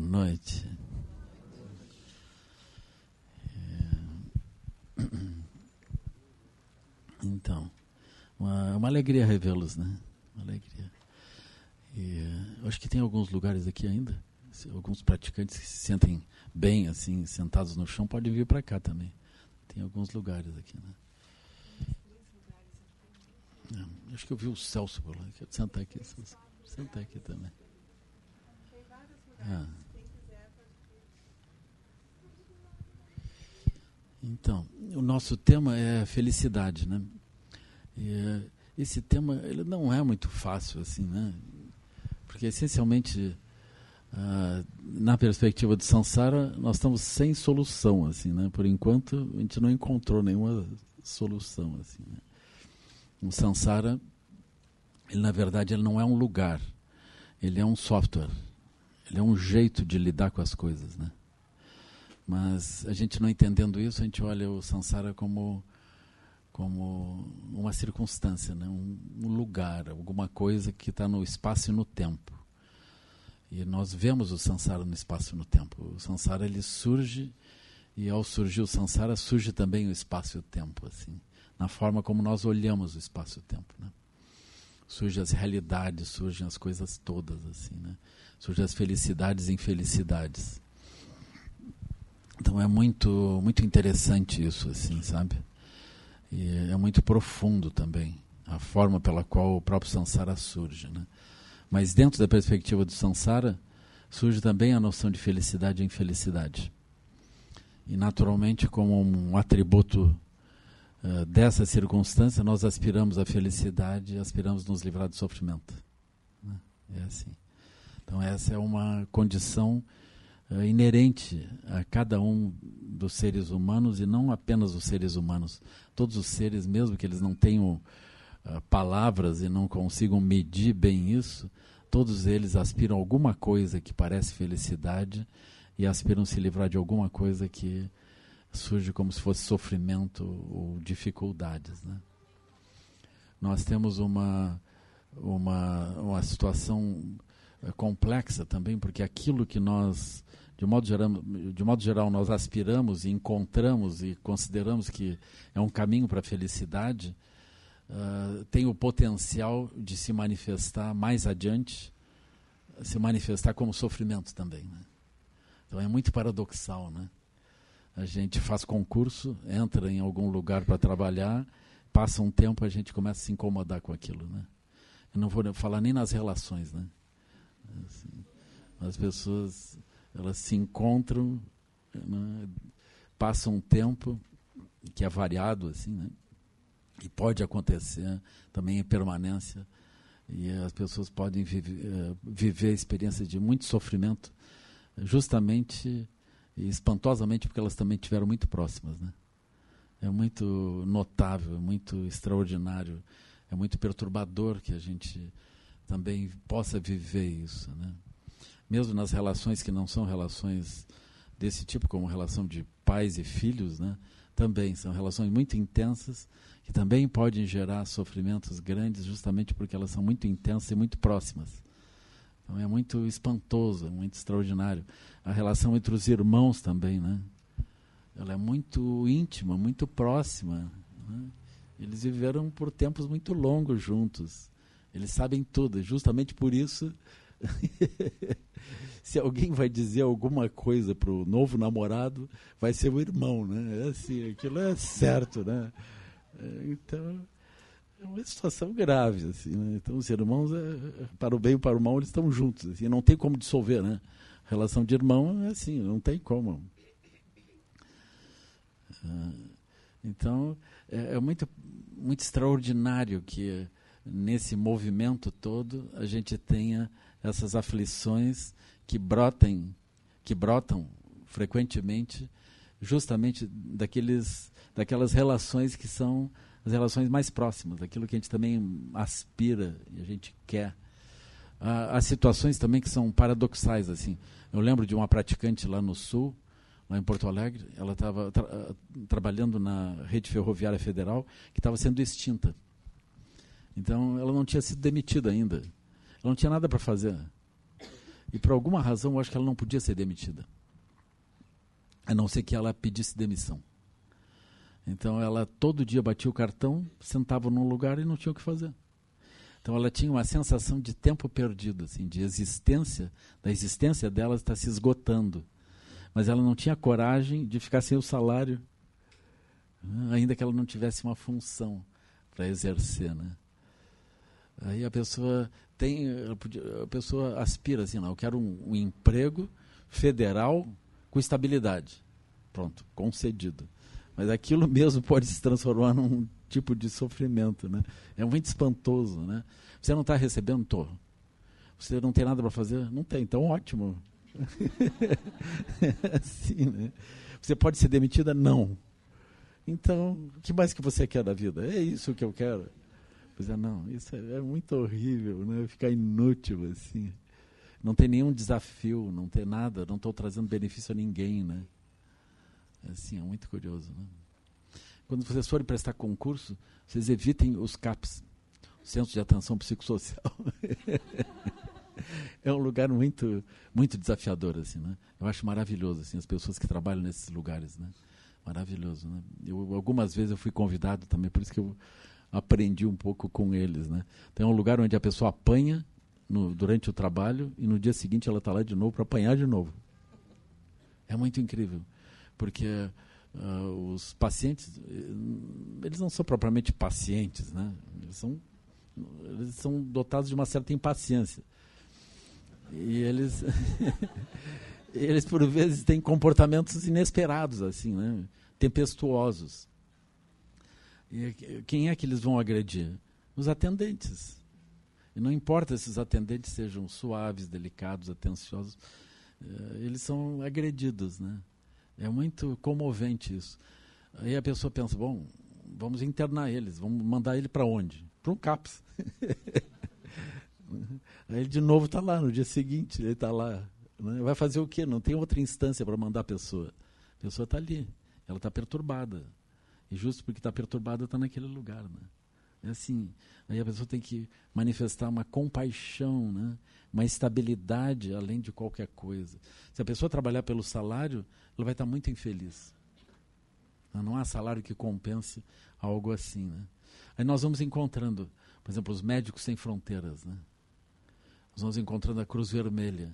noite. É... Então, uma, uma alegria revê-los, né? Uma alegria. E, acho que tem alguns lugares aqui ainda, alguns praticantes que se sentem bem, assim, sentados no chão, podem vir para cá também. Tem alguns lugares aqui, né? É, acho que eu vi o Celso por lá. Sentar aqui. Sentar aqui também. Ah. Então, o nosso tema é felicidade, né? E, eh, esse tema ele não é muito fácil assim, né? Porque essencialmente ah, na perspectiva de Sansara nós estamos sem solução assim, né? Por enquanto a gente não encontrou nenhuma solução assim. Né? O Sansara, ele na verdade ele não é um lugar, ele é um software. Ele é um jeito de lidar com as coisas, né? Mas a gente não entendendo isso, a gente olha o samsara como como uma circunstância, né? um, um lugar, alguma coisa que está no espaço e no tempo. E nós vemos o samsara no espaço e no tempo. O samsara ele surge e ao surgir o samsara surge também o espaço e o tempo, assim, na forma como nós olhamos o espaço e o tempo, né? Surgem as realidades, surgem as coisas todas, assim, né? surgem as felicidades e infelicidades. Então é muito muito interessante isso, assim, sabe? E é muito profundo também a forma pela qual o próprio Sansara surge, né? Mas dentro da perspectiva do Sansara surge também a noção de felicidade e infelicidade. E naturalmente, como um atributo uh, dessa circunstância, nós aspiramos à felicidade, aspiramos nos livrar do sofrimento. Né? É assim. Então, essa é uma condição uh, inerente a cada um dos seres humanos e não apenas os seres humanos. Todos os seres, mesmo que eles não tenham uh, palavras e não consigam medir bem isso, todos eles aspiram a alguma coisa que parece felicidade e aspiram se livrar de alguma coisa que surge como se fosse sofrimento ou dificuldades. Né? Nós temos uma, uma, uma situação é complexa também, porque aquilo que nós, de modo, geral, de modo geral, nós aspiramos e encontramos e consideramos que é um caminho para a felicidade, uh, tem o potencial de se manifestar mais adiante, se manifestar como sofrimento também. Né? Então é muito paradoxal, né? A gente faz concurso, entra em algum lugar para trabalhar, passa um tempo a gente começa a se incomodar com aquilo, né? Eu não vou falar nem nas relações, né? Assim, as pessoas elas se encontram, né, passam um tempo que é variado assim, né? E pode acontecer também em permanência e as pessoas podem viver, uh, viver a experiência de muito sofrimento, justamente e espantosamente porque elas também tiveram muito próximas, né? É muito notável, é muito extraordinário, é muito perturbador que a gente também possa viver isso, né? Mesmo nas relações que não são relações desse tipo, como relação de pais e filhos, né? Também são relações muito intensas que também podem gerar sofrimentos grandes, justamente porque elas são muito intensas e muito próximas. Então é muito espantoso, é muito extraordinário. A relação entre os irmãos também, né? Ela é muito íntima, muito próxima. Né? Eles viveram por tempos muito longos juntos. Eles sabem tudo, justamente por isso. se alguém vai dizer alguma coisa para o novo namorado, vai ser o irmão, né? É assim, aquilo é certo, né? É, então, é uma situação grave, assim, né? Então, os irmãos, é, para o bem e para o mal, eles estão juntos, assim, não tem como dissolver, né? A relação de irmão é assim, não tem como. Ah, então, é, é muito, muito extraordinário que nesse movimento todo a gente tenha essas aflições que brotem, que brotam frequentemente justamente daqueles, daquelas relações que são as relações mais próximas, aquilo que a gente também aspira e a gente quer. Ah, há situações também que são paradoxais assim. Eu lembro de uma praticante lá no sul, lá em Porto Alegre, ela estava tra trabalhando na rede ferroviária federal que estava sendo extinta. Então, ela não tinha sido demitida ainda. Ela não tinha nada para fazer. E por alguma razão, eu acho que ela não podia ser demitida. A não ser que ela pedisse demissão. Então ela todo dia batia o cartão, sentava num lugar e não tinha o que fazer. Então ela tinha uma sensação de tempo perdido, assim, de existência, da existência dela está se esgotando. Mas ela não tinha coragem de ficar sem o salário, né, ainda que ela não tivesse uma função para exercer, né? Aí a pessoa tem, a pessoa aspira assim, não, eu quero um, um emprego federal com estabilidade. Pronto, concedido. Mas aquilo mesmo pode se transformar num tipo de sofrimento, né? É muito espantoso, né? Você não está recebendo, tô. Você não tem nada para fazer? Não tem, então ótimo. assim, né? Você pode ser demitida? Não. Então, o que mais que você quer da vida? É isso que eu quero. Pois é, não, isso é, é muito horrível, né? Ficar inútil assim. Não tem nenhum desafio, não tem nada, não estou trazendo benefício a ninguém, né? Assim, é muito curioso, né? Quando vocês forem prestar concurso, vocês evitem os CAPs, Centro de Atenção Psicossocial. é um lugar muito muito desafiador assim, né? Eu acho maravilhoso assim as pessoas que trabalham nesses lugares, né? Maravilhoso, né? Eu, algumas vezes eu fui convidado também, por isso que eu aprendi um pouco com eles, né? Tem um lugar onde a pessoa apanha no, durante o trabalho e no dia seguinte ela está lá de novo para apanhar de novo. É muito incrível, porque uh, os pacientes, eh, eles não são propriamente pacientes, né? Eles são, eles são dotados de uma certa impaciência. E eles, eles por vezes têm comportamentos inesperados, assim, né? Tempestuosos. Quem é que eles vão agredir? Os atendentes. E não importa se os atendentes sejam suaves, delicados, atenciosos, eh, eles são agredidos, né? É muito comovente isso. Aí a pessoa pensa, bom, vamos internar eles, vamos mandar ele para onde? Para um CAPS. Aí ele de novo está lá, no dia seguinte ele está lá. Né? Vai fazer o quê? Não tem outra instância para mandar a pessoa. A pessoa está ali, ela está perturbada. E justo porque está perturbada, está naquele lugar. Né? É assim, aí a pessoa tem que manifestar uma compaixão, né? uma estabilidade além de qualquer coisa. Se a pessoa trabalhar pelo salário, ela vai estar muito infeliz. Não há salário que compense algo assim. Né? Aí nós vamos encontrando, por exemplo, os médicos sem fronteiras. Né? Nós vamos encontrando a Cruz Vermelha.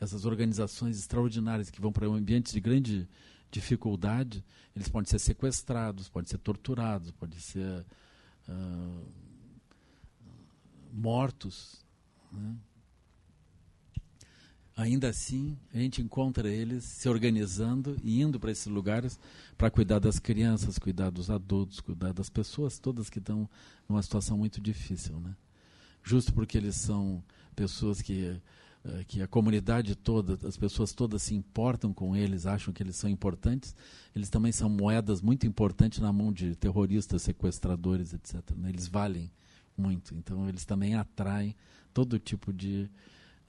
Essas organizações extraordinárias que vão para ambientes de grande dificuldade, eles podem ser sequestrados, podem ser torturados, podem ser uh, mortos. Né? Ainda assim, a gente encontra eles se organizando e indo para esses lugares para cuidar das crianças, cuidar dos adultos, cuidar das pessoas todas que estão numa situação muito difícil. Né? Justo porque eles são pessoas que, que a comunidade toda, as pessoas todas se importam com eles, acham que eles são importantes, eles também são moedas muito importantes na mão de terroristas, sequestradores, etc. Né? Eles valem muito, então eles também atraem todo tipo de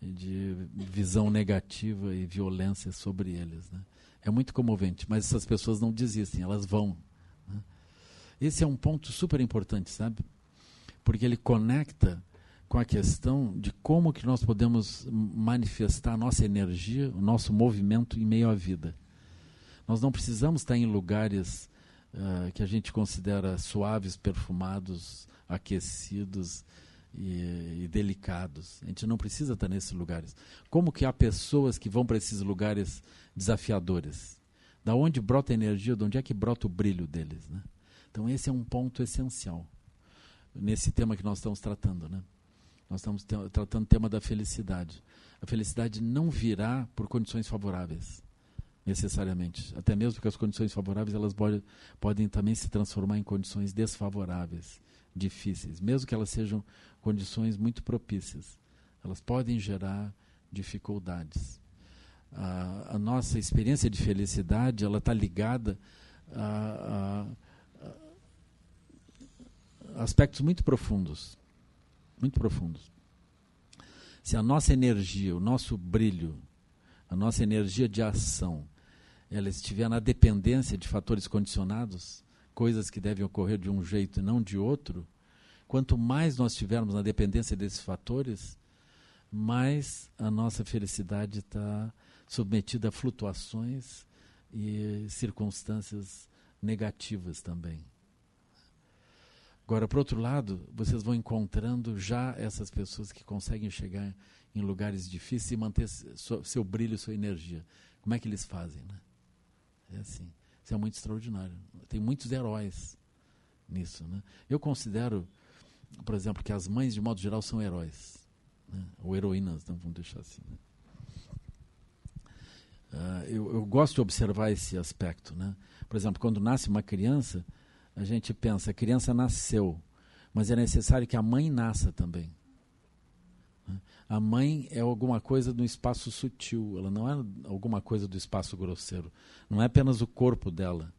de visão negativa e violência sobre eles. Né? É muito comovente, mas essas pessoas não desistem, elas vão. Né? Esse é um ponto super importante, sabe? Porque ele conecta com a questão de como que nós podemos manifestar a nossa energia, o nosso movimento em meio à vida. Nós não precisamos estar em lugares uh, que a gente considera suaves, perfumados, aquecidos, e, e, delicados. A gente não precisa estar nesses lugares. Como que há pessoas que vão para esses lugares desafiadores? Da onde brota a energia? De onde é que brota o brilho deles? Né? Então esse é um ponto essencial nesse tema que nós estamos tratando. Né? Nós estamos tratando o tema da felicidade. A felicidade não virá por condições favoráveis, necessariamente. Até mesmo porque as condições favoráveis elas pode, podem também se transformar em condições desfavoráveis difíceis, mesmo que elas sejam condições muito propícias. Elas podem gerar dificuldades. A, a nossa experiência de felicidade ela está ligada a, a, a aspectos muito profundos, muito profundos. Se a nossa energia, o nosso brilho, a nossa energia de ação, ela estiver na dependência de fatores condicionados, coisas que devem ocorrer de um jeito e não de outro, quanto mais nós estivermos na dependência desses fatores, mais a nossa felicidade está submetida a flutuações e circunstâncias negativas também. Agora, por outro lado, vocês vão encontrando já essas pessoas que conseguem chegar em lugares difíceis e manter seu, brilho, sua energia. Como é que eles fazem, né? É assim. Isso é muito extraordinário. Tem muitos heróis nisso, né? Eu considero, por exemplo, que as mães, de modo geral, são heróis. Né? Ou heroínas, não vamos deixar assim. Né? Uh, eu, eu gosto de observar esse aspecto, né? Por exemplo, quando nasce uma criança, a gente pensa, a criança nasceu, mas é necessário que a mãe nasça também. A mãe é alguma coisa do espaço sutil, ela não é alguma coisa do espaço grosseiro. Não é apenas o corpo dela.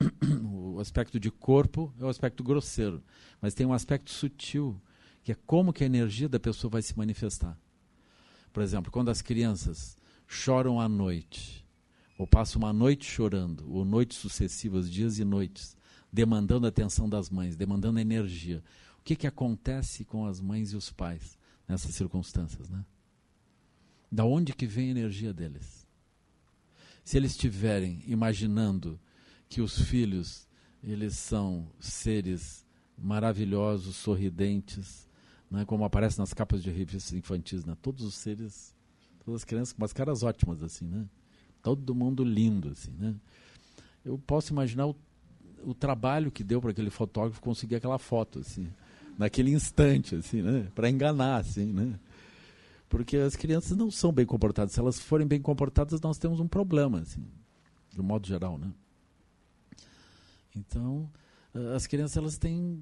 O aspecto de corpo é o aspecto grosseiro, mas tem um aspecto sutil, que é como que a energia da pessoa vai se manifestar. Por exemplo, quando as crianças choram à noite, ou passam uma noite chorando, ou noites sucessivas, dias e noites, demandando a atenção das mães, demandando energia. O que, que acontece com as mães e os pais nessas circunstâncias? Né? Da onde que vem a energia deles? Se eles estiverem imaginando que os filhos eles são seres maravilhosos, sorridentes, né, como aparece nas capas de revistas infantis, né? todos os seres, todas as crianças com umas caras ótimas assim, né? Todo mundo lindo assim, né? Eu posso imaginar o o trabalho que deu para aquele fotógrafo conseguir aquela foto, assim, naquele instante, assim, né? Para enganar, assim, né? Porque as crianças não são bem comportadas. Se elas forem bem comportadas, nós temos um problema, assim, de um modo geral, né? Então, as crianças elas têm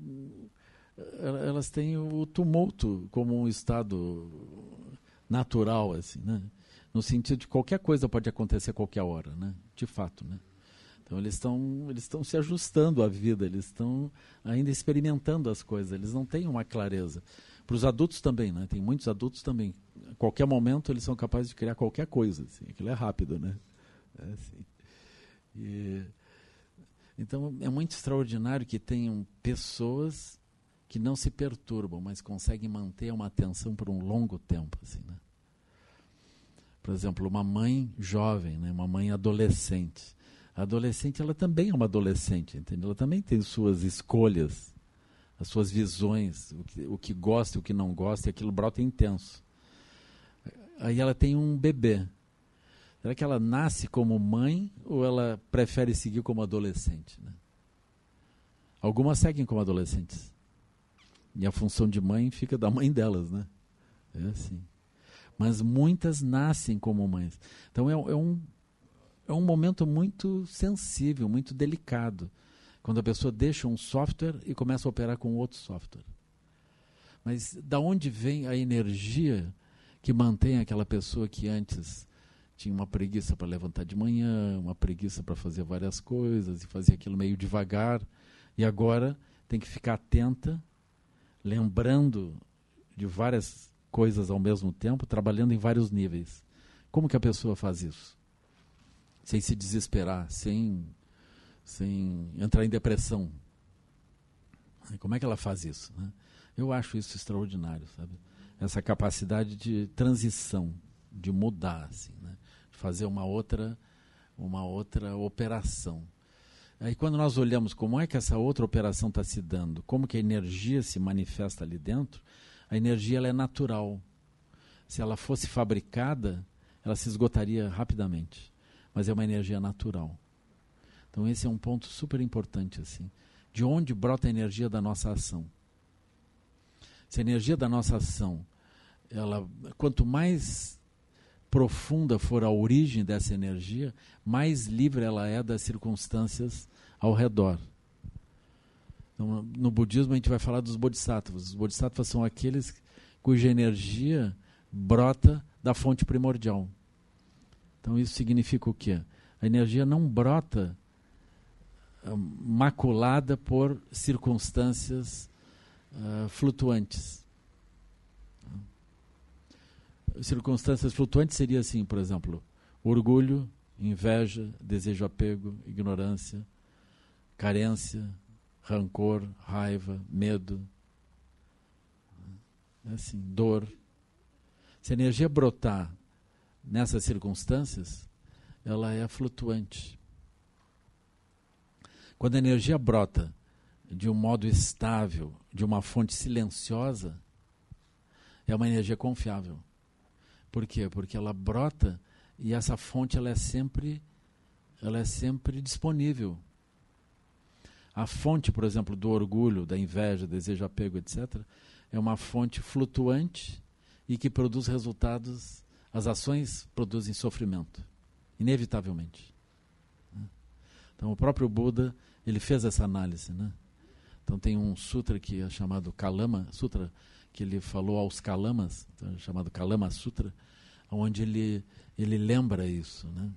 elas têm o tumulto como um estado natural, assim, né? No sentido de qualquer coisa pode acontecer a qualquer hora, né? De fato, né? Então eles estão eles estão se ajustando à vida, eles estão ainda experimentando as coisas, eles não têm uma clareza. Para os adultos também, né? Tem muitos adultos também. A qualquer momento eles são capazes de criar qualquer coisa, assim. Aquilo é rápido, né? É assim. E, então é muito extraordinário que tenham pessoas que não se perturbam, mas conseguem manter uma atenção por um longo tempo, assim, né? Por exemplo, uma mãe jovem, né? uma mãe adolescente a adolescente, ela também é uma adolescente, entendeu? Ela também tem suas escolhas, as suas visões, o que, o que gosta e o que não gosta, e aquilo brota intenso. Aí ela tem um bebê. Será que ela nasce como mãe ou ela prefere seguir como adolescente? Né? Algumas seguem como adolescentes. E a função de mãe fica da mãe delas, né? É assim. Mas muitas nascem como mães. Então é, é um é um momento muito sensível, muito delicado, quando a pessoa deixa um software e começa a operar com outro software. Mas da onde vem a energia que mantém aquela pessoa que antes tinha uma preguiça para levantar de manhã, uma preguiça para fazer várias coisas e fazia aquilo meio devagar, e agora tem que ficar atenta, lembrando de várias coisas ao mesmo tempo, trabalhando em vários níveis. Como que a pessoa faz isso? Sem se desesperar, sem, sem entrar em depressão. Como é que ela faz isso? Né? Eu acho isso extraordinário, sabe? Essa capacidade de transição, de mudar, assim, né? de fazer uma outra, uma outra operação. Aí quando nós olhamos como é que essa outra operação está se dando, como que a energia se manifesta ali dentro, a energia ela é natural. Se ela fosse fabricada, ela se esgotaria rapidamente mas é uma energia natural. Então esse é um ponto super importante assim. De onde brota a energia da nossa ação? Se a energia da nossa ação, ela quanto mais profunda for a origem dessa energia, mais livre ela é das circunstâncias ao redor. Então, no budismo a gente vai falar dos bodhisattvas. Os bodhisattvas são aqueles cuja energia brota da fonte primordial. Então isso significa o quê? A energia não brota uh, maculada por circunstâncias uh, flutuantes. Circunstâncias flutuantes seria assim, por exemplo, orgulho, inveja, desejo apego, ignorância, carência, rancor, raiva, medo, é assim, dor. Se a energia brotar nessas circunstâncias, ela é flutuante. Quando a energia brota de um modo estável, de uma fonte silenciosa, é uma energia confiável. Por quê? Porque ela brota e essa fonte ela é sempre ela é sempre disponível. A fonte, por exemplo, do orgulho, da inveja, desejo, apego, etc., é uma fonte flutuante e que produz resultados. As ações produzem sofrimento, inevitavelmente. Então, o próprio Buda ele fez essa análise, né? Então tem um sutra que é chamado Kalama Sutra, que ele falou aos Kalamas, então, chamado Kalama Sutra, onde ele ele lembra isso, né?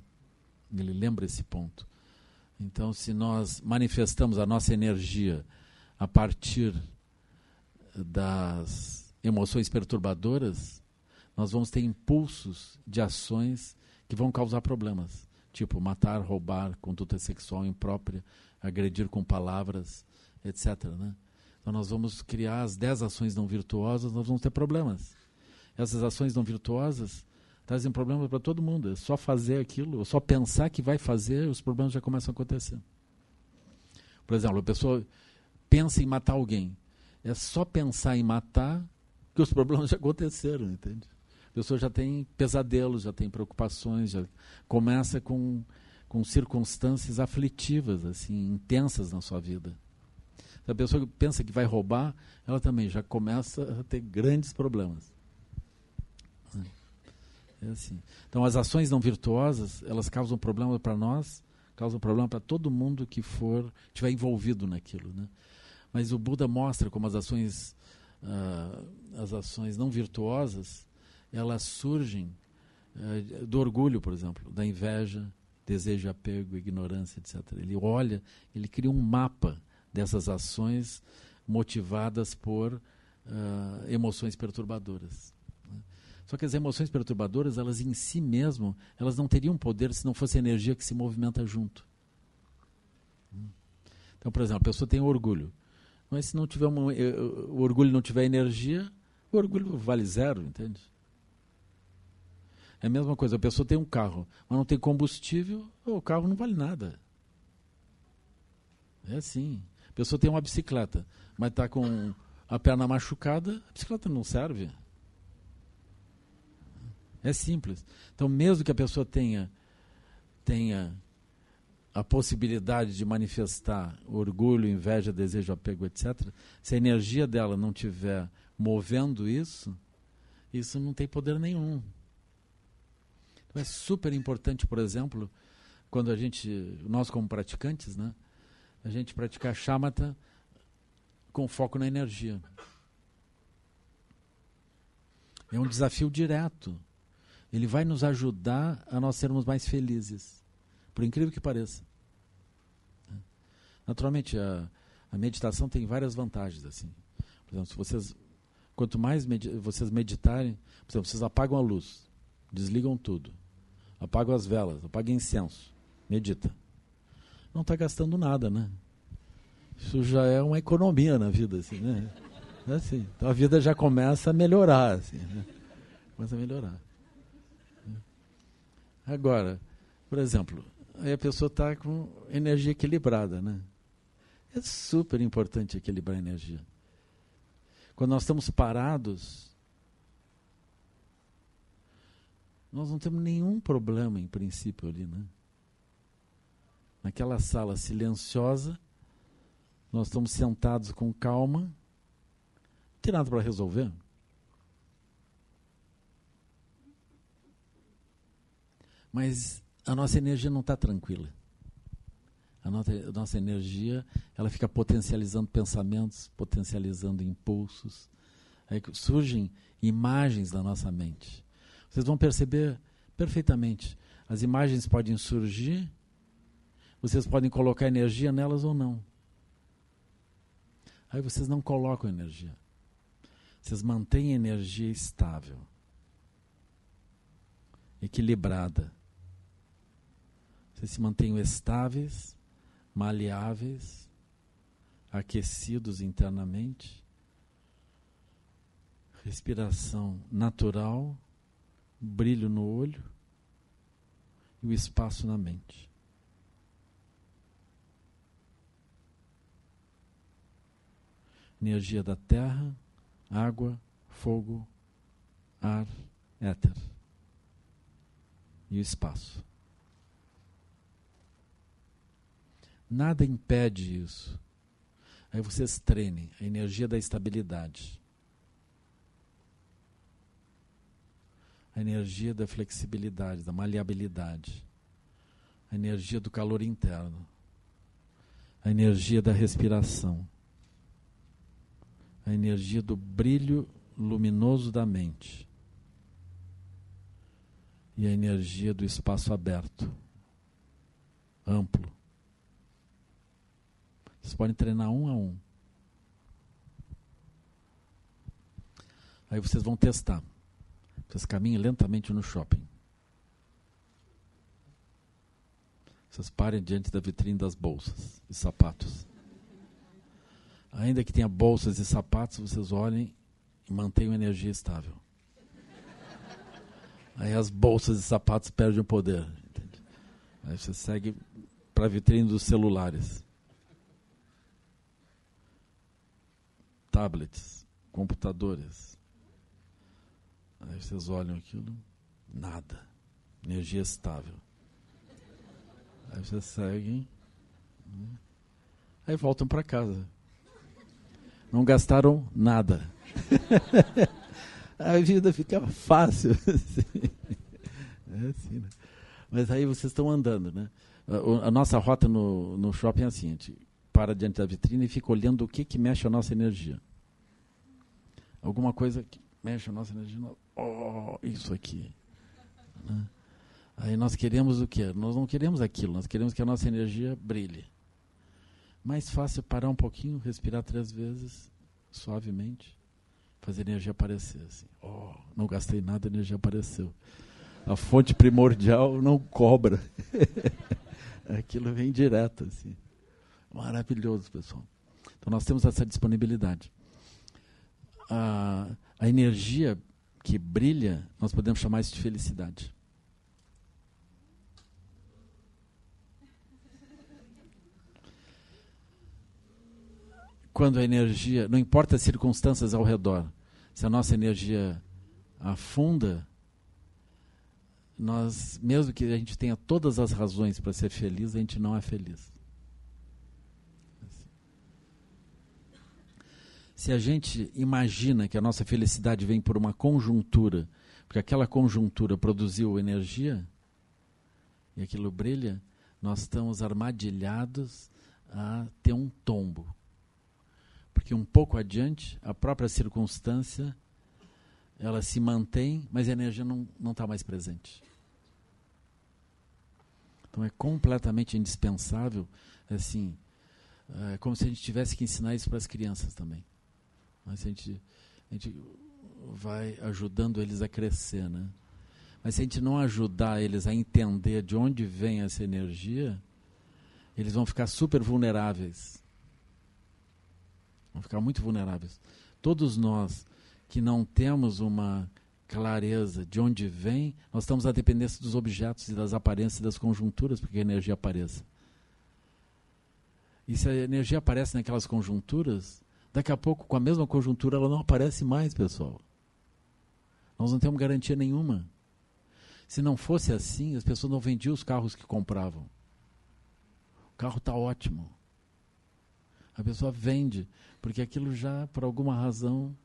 Ele lembra esse ponto. Então, se nós manifestamos a nossa energia a partir das emoções perturbadoras, nós vamos ter impulsos de ações que vão causar problemas, tipo matar, roubar, conduta sexual imprópria, agredir com palavras, etc. Né? Então, nós vamos criar as 10 ações não virtuosas, nós vamos ter problemas. Essas ações não virtuosas trazem problemas para todo mundo. É só fazer aquilo, só pensar que vai fazer, os problemas já começam a acontecer. Por exemplo, a pessoa pensa em matar alguém. É só pensar em matar que os problemas já aconteceram, entende? Pessoa já tem pesadelos, já tem preocupações, já começa com, com circunstâncias aflitivas, assim, intensas na sua vida. Se a pessoa pensa que vai roubar, ela também já começa a ter grandes problemas. É assim. Então, as ações não virtuosas, elas causam problema para nós, causam problema para todo mundo que for tiver envolvido naquilo, né? Mas o Buda mostra como as ações, uh, as ações não virtuosas, elas surgem uh, do orgulho, por exemplo, da inveja, desejo, apego, ignorância, etc. Ele olha, ele cria um mapa dessas ações motivadas por uh, emoções perturbadoras. Só que as emoções perturbadoras, elas em si mesmo, elas não teriam poder se não fosse a energia que se movimenta junto. Então, por exemplo, a pessoa tem orgulho. Mas se não tiver uma, eh, o orgulho não tiver energia, o orgulho vale zero, entende? É a mesma coisa, a pessoa tem um carro, mas não tem combustível, o carro não vale nada. É assim. A pessoa tem uma bicicleta, mas está com a perna machucada, a bicicleta não serve. É simples. Então, mesmo que a pessoa tenha, tenha a possibilidade de manifestar orgulho, inveja, desejo, apego, etc., se a energia dela não estiver movendo isso, isso não tem poder nenhum. É super importante, por exemplo, quando a gente, nós como praticantes, né, a gente praticar chamata com foco na energia. É um desafio direto. Ele vai nos ajudar a nós sermos mais felizes. Por incrível que pareça. Naturalmente, a, a meditação tem várias vantagens. assim. Por exemplo, se vocês, quanto mais med vocês meditarem, por exemplo, vocês apagam a luz, desligam tudo, apagam as velas, apagam incenso, medita. Não está gastando nada, né? Isso já é uma economia na vida, assim, né? É assim. Então a vida já começa a melhorar, assim, né? Começa a melhorar. Agora, por exemplo, aí a pessoa está com energia equilibrada, né? É super importante equilibrar a energia. Quando nós estamos parados, nós não temos nenhum problema em princípio ali, né? Naquela sala silenciosa, nós estamos sentados com calma, não tem nada para resolver. Mas a nossa energia não está tranquila. A nossa, a nossa energia ela fica potencializando pensamentos, potencializando impulsos. Aí surgem imagens da nossa mente. Vocês vão perceber perfeitamente. As imagens podem surgir, vocês podem colocar energia nelas ou não. Aí vocês não colocam energia. Vocês mantêm a energia estável, equilibrada. Vocês se mantenham estáveis, maleáveis, aquecidos internamente. Respiração natural, brilho no olho e o espaço na mente. Energia da terra, água, fogo, ar, éter e o espaço. Nada impede isso. Aí vocês treinem a energia da estabilidade. A energia da flexibilidade, da maleabilidade. A energia do calor interno. A energia da respiração. A energia do brilho luminoso da mente. E a energia do espaço aberto, amplo. Vocês podem treinar um a um. Aí vocês vão testar. Vocês caminhem lentamente no shopping. Vocês parem diante da vitrine das bolsas e sapatos. Ainda que tenha bolsas e sapatos, vocês olhem e mantenham energia estável. Aí as bolsas e sapatos perdem o poder. Entende? Aí você segue para a vitrine dos celulares. Tablets, computadores. Aí vocês olham aquilo, nada. Energia estável. Aí vocês seguem. Né? Aí voltam para casa. Não gastaram nada. a vida fica fácil. é assim, né? Mas aí vocês estão andando, né? A, nossa rota no, no shopping é assim, a gente para diante da vitrine e fica olhando o que, que mexe a nossa energia. Alguma coisa que mexe a nossa energia. Oh, isso aqui. Né? Aí nós queremos o quê? Nós não queremos aquilo, nós queremos que a nossa energia brilhe. Mais fácil parar um pouquinho, respirar três vezes, suavemente, fazer a energia aparecer. Assim. Oh, não gastei nada, a energia apareceu. A fonte primordial não cobra. Aquilo vem direto. Assim. Maravilhoso, pessoal. Então nós temos essa disponibilidade. A, a energia que brilha, nós podemos chamar isso de felicidade. quando a energia, não importa as circunstâncias ao redor, se a nossa energia afunda, nós, mesmo que a gente tenha todas as razões para ser feliz, a gente não é feliz. Se a gente imagina que a nossa felicidade vem por uma conjuntura, porque aquela conjuntura produziu energia e aquilo brilha, nós estamos armadilhados a ter um tombo porque um pouco adiante, a própria circunstância ela se mantém, mas a energia não está mais presente. Então é completamente indispensável, assim, é como se a gente tivesse que ensinar isso para as crianças também. Mas a gente, a gente vai ajudando eles a crescer, né? Mas se a gente não ajudar eles a entender de onde vem essa energia, eles vão ficar super vulneráveis Vão ficar muito vulneráveis. Todos nós que não temos uma clareza de onde vem, nós estamos à dependência dos objetos e das aparências e das conjunturas para que a energia apareça. E se a energia aparece naquelas conjunturas, daqui a pouco, com a mesma conjuntura, ela não aparece mais, pessoal. Nós não temos garantia nenhuma. Se não fosse assim, as pessoas não vendiam os carros que compravam. O carro está ótimo. A pessoa vende, porque aquilo já, por alguma razão,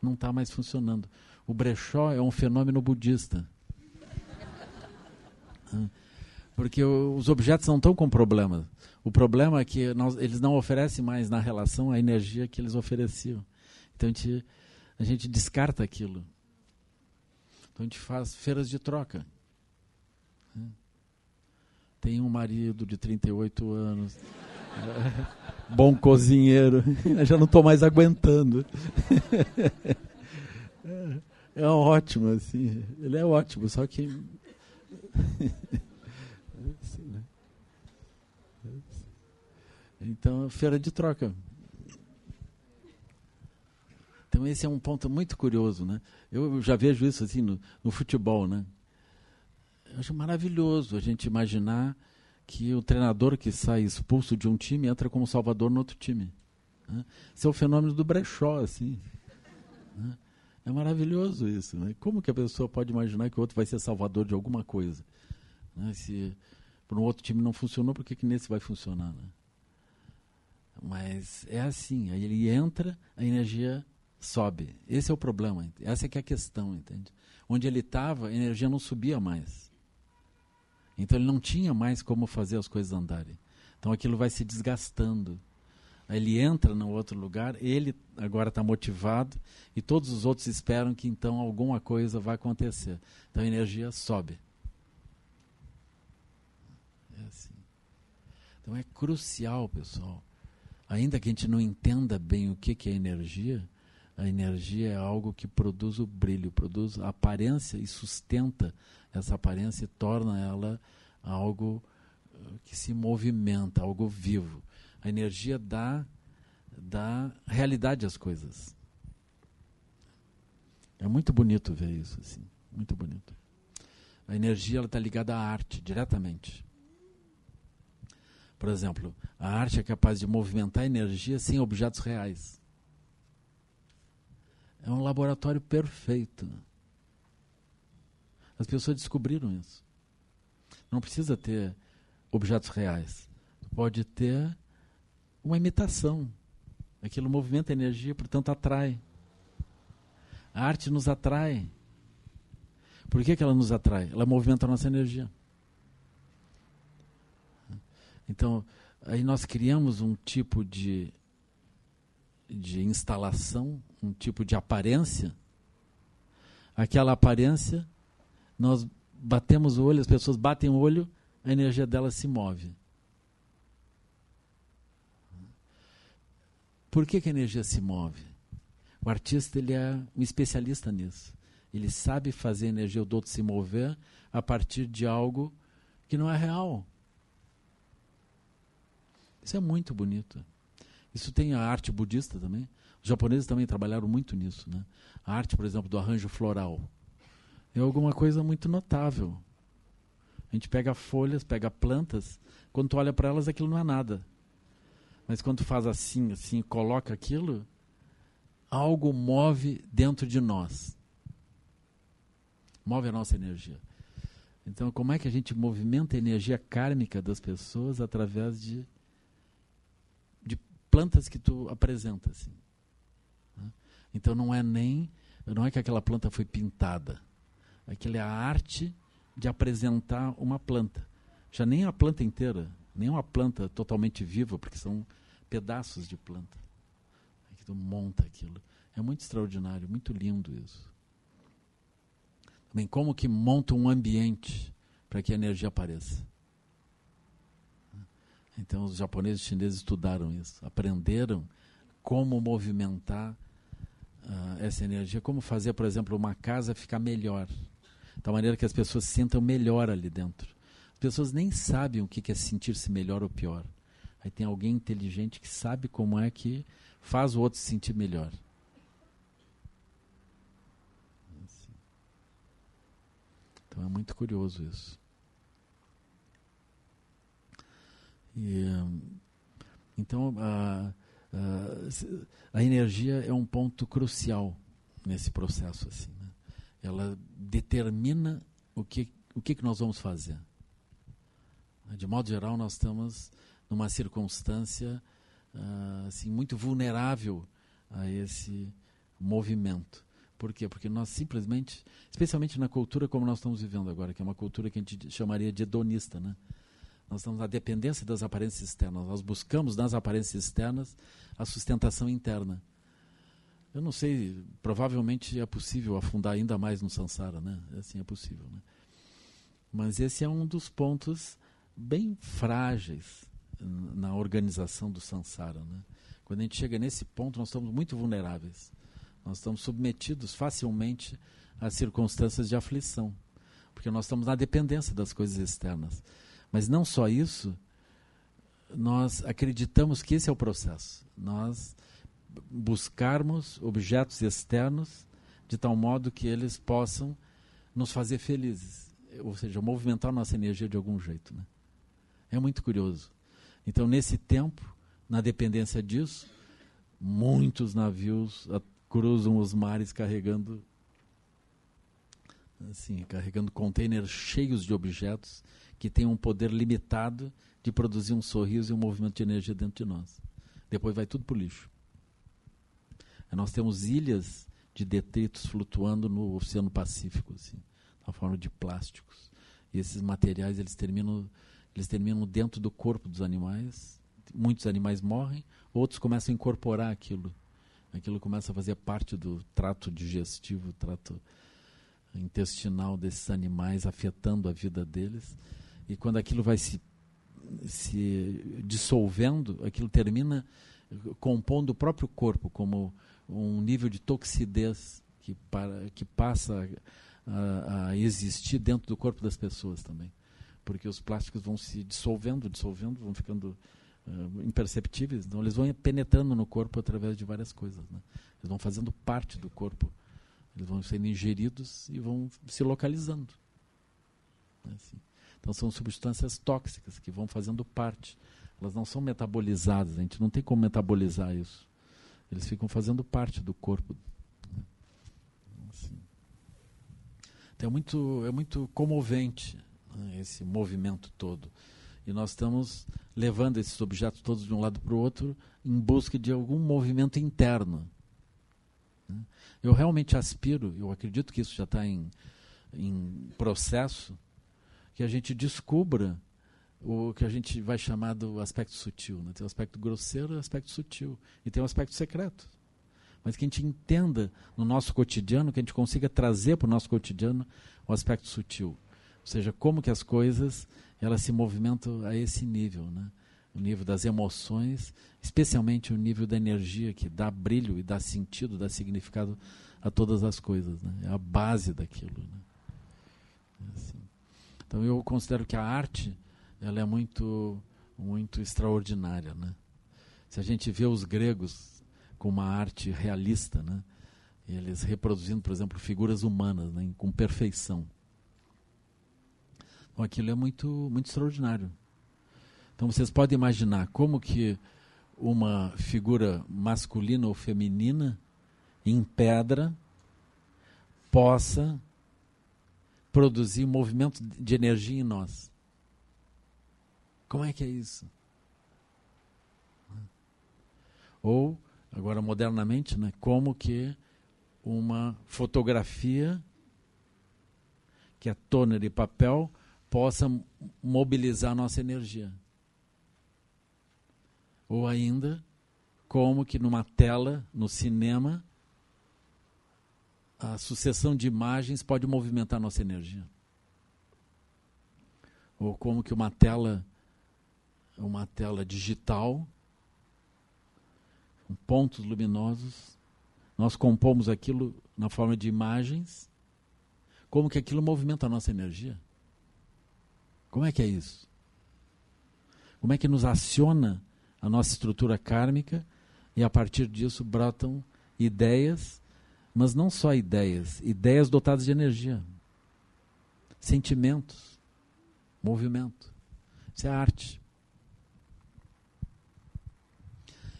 não está mais funcionando. O brechó é um fenômeno budista. Porque os objetos não estão com problema. O problema é que nós, eles não oferecem mais na relação a energia que eles ofereciam. Então a gente, a gente descarta aquilo. Então a gente faz feiras de troca. Tem um marido de 38 anos. Bom cozinheiro. já não estou mais aguentando. É ótimo, assim. Ele é ótimo, só que. Então, feira de troca. Então esse é um ponto muito curioso, né? Eu já vejo isso assim no, no futebol, né? Eu acho maravilhoso a gente imaginar que o treinador que sai expulso de um time entra como salvador no outro time. Né? Esse é o fenômeno do brechó, assim. Né? É maravilhoso isso. Né? Como que a pessoa pode imaginar que o outro vai ser salvador de alguma coisa? Né? Se para um outro time não funcionou, por que, que nesse vai funcionar? Né? Mas é assim, aí ele entra, a energia sobe. Esse é o problema, essa é que é a questão, entende? Onde ele estava, a energia não subia mais. Então ele não tinha mais como fazer as coisas andarem. Então aquilo vai se desgastando. Aí ele entra no outro lugar, ele agora está motivado e todos os outros esperam que então alguma coisa vai acontecer. Então a energia sobe. É assim. Então é crucial, pessoal. Ainda que a gente não entenda bem o que, que é energia, a energia é algo que produz o brilho, produz a aparência e sustenta essa aparência e torna ela algo uh, que se movimenta, algo vivo. A energia dá, dá realidade às coisas. É muito bonito ver isso, assim, muito bonito. A energia está ligada à arte, diretamente. Por exemplo, a arte é capaz de movimentar energia sem objetos reais. É um laboratório perfeito. As pessoas descobriram isso. Não precisa ter objetos reais. Pode ter uma imitação. Aquilo movimenta energia, portanto atrai. A arte nos atrai. Por que, que ela nos atrai? Ela movimenta a nossa energia. Então, aí nós criamos um tipo de, de instalação, um tipo de aparência. Aquela aparência, nós batemos o olho, as pessoas batem o olho, a energia dela se move. Por que, que a energia se move? O artista ele é um especialista nisso. Ele sabe fazer a energia do outro se mover a partir de algo que não é real. Isso é muito bonito. Isso tem a arte budista também. Os japoneses também trabalharam muito nisso. Né? A arte, por exemplo, do arranjo floral. É alguma coisa muito notável. A gente pega folhas, pega plantas, quando tu olha para elas aquilo não é nada. Mas quando tu faz assim, assim, coloca aquilo, algo move dentro de nós. Move a nossa energia. Então, como é que a gente movimenta a energia kármica das pessoas através de plantas que tu apresenta. Assim. Né? Então não é nem, não é que aquela planta foi pintada. Aquilo é a arte de apresentar uma planta. Já nem a planta inteira, nem uma planta totalmente viva, porque são pedaços de planta. que tu monta aquilo. É muito extraordinário, muito lindo isso. Também como que monta um ambiente para que a energia apareça. Então, os japoneses e chineses estudaram isso, aprenderam como movimentar uh, essa energia, como fazer, por exemplo, uma casa ficar melhor, tal maneira que as pessoas se sintam melhor ali dentro. As pessoas nem sabem o que é sentir-se melhor ou pior. Aí tem alguém inteligente que sabe como é que faz o outro se sentir melhor. Então é muito curioso isso. E, então, a, a, a, energia é um ponto crucial nesse processo. Assim, né? Ela determina o que, o que, que nós vamos fazer. De modo geral, nós estamos numa circunstância uh, assim, muito vulnerável a esse movimento. Por quê? Porque nós simplesmente, especialmente na cultura como nós estamos vivendo agora, que é uma cultura que a gente chamaria de hedonista, né? Nós estamos na dependência das aparências externas. Nós buscamos nas aparências externas a sustentação interna. Eu não sei, provavelmente é possível afundar ainda mais no samsara, né? Assim é possível, né? Mas esse é um dos pontos bem frágeis na organização do samsara, né? Quando a gente chega nesse ponto, nós estamos muito vulneráveis. Nós estamos submetidos facilmente a circunstâncias de aflição, porque nós estamos na dependência das coisas externas. Mas não só isso, nós acreditamos que esse é o processo. Nós buscarmos objetos externos de tal modo que eles possam nos fazer felizes, ou seja, movimentar nossa energia de algum jeito. Né? É muito curioso. Então, nesse tempo, na dependência disso, muitos navios cruzam os mares carregando assim, carregando containers cheios de objetos que têm um poder limitado de produzir um sorriso e um movimento de energia dentro de nós. Depois vai tudo para o lixo. Nós temos ilhas de detritos flutuando no Oceano Pacífico, assim, na forma de plásticos. E esses materiais eles terminam, eles terminam dentro do corpo dos animais. Muitos animais morrem, outros começam a incorporar aquilo. Aquilo começa a fazer parte do trato digestivo, trato intestinal desses animais, afetando a vida deles. E quando aquilo vai se, se dissolvendo, aquilo termina compondo o próprio corpo como um nível de toxidez que, para, que passa a, a, existir dentro do corpo das pessoas também. Porque os plásticos vão se dissolvendo, dissolvendo, vão ficando uh, imperceptíveis. Então, eles vão penetrando no corpo através de várias coisas. Né? Eles vão fazendo parte do corpo. Eles vão sendo ingeridos e vão se localizando. É assim. Então, são substâncias tóxicas que vão fazendo parte. Elas não são metabolizadas, a gente não tem como metabolizar isso. Eles ficam fazendo parte do corpo. Assim. Então, é muito, é muito comovente né, esse movimento todo. E nós estamos levando esses objetos todos de um lado para o outro em busca de algum movimento interno. Né? Eu realmente aspiro, eu acredito que isso já está em, em processo, que a gente descubra o que a gente vai chamar do aspecto sutil. Né? Tem o aspecto grosseiro e o aspecto sutil. E tem o aspecto secreto. Mas que a gente entenda no nosso cotidiano, que a gente consiga trazer para o nosso cotidiano o aspecto sutil. Ou seja, como que as coisas elas se movimentam a esse nível. Né? O nível das emoções, especialmente o nível da energia que dá brilho e dá sentido, dá significado a todas as coisas. Né? É a base daquilo. Né? É assim. Então eu considero que a arte ela é muito, muito extraordinária. Né? Se a gente vê os gregos com uma arte realista, né? eles reproduzindo, por exemplo, figuras humanas né? com perfeição. Então, aquilo é muito, muito extraordinário. Então vocês podem imaginar como que uma figura masculina ou feminina em pedra possa produzir um movimento de energia em nós. Como é que é isso? Ou, agora modernamente, né, como que uma fotografia que é toner e papel possa mobilizar nossa energia. Ou ainda, como que numa tela, no cinema, a sucessão de imagens pode movimentar nossa energia. Ou como que uma tela uma tela digital, com pontos luminosos. Nós compomos aquilo na forma de imagens. Como que aquilo movimenta a nossa energia? Como é que é isso? Como é que nos aciona a nossa estrutura kármica e a partir disso brotam ideias, mas não só ideias, ideias dotadas de energia, sentimentos, movimento. Isso é arte.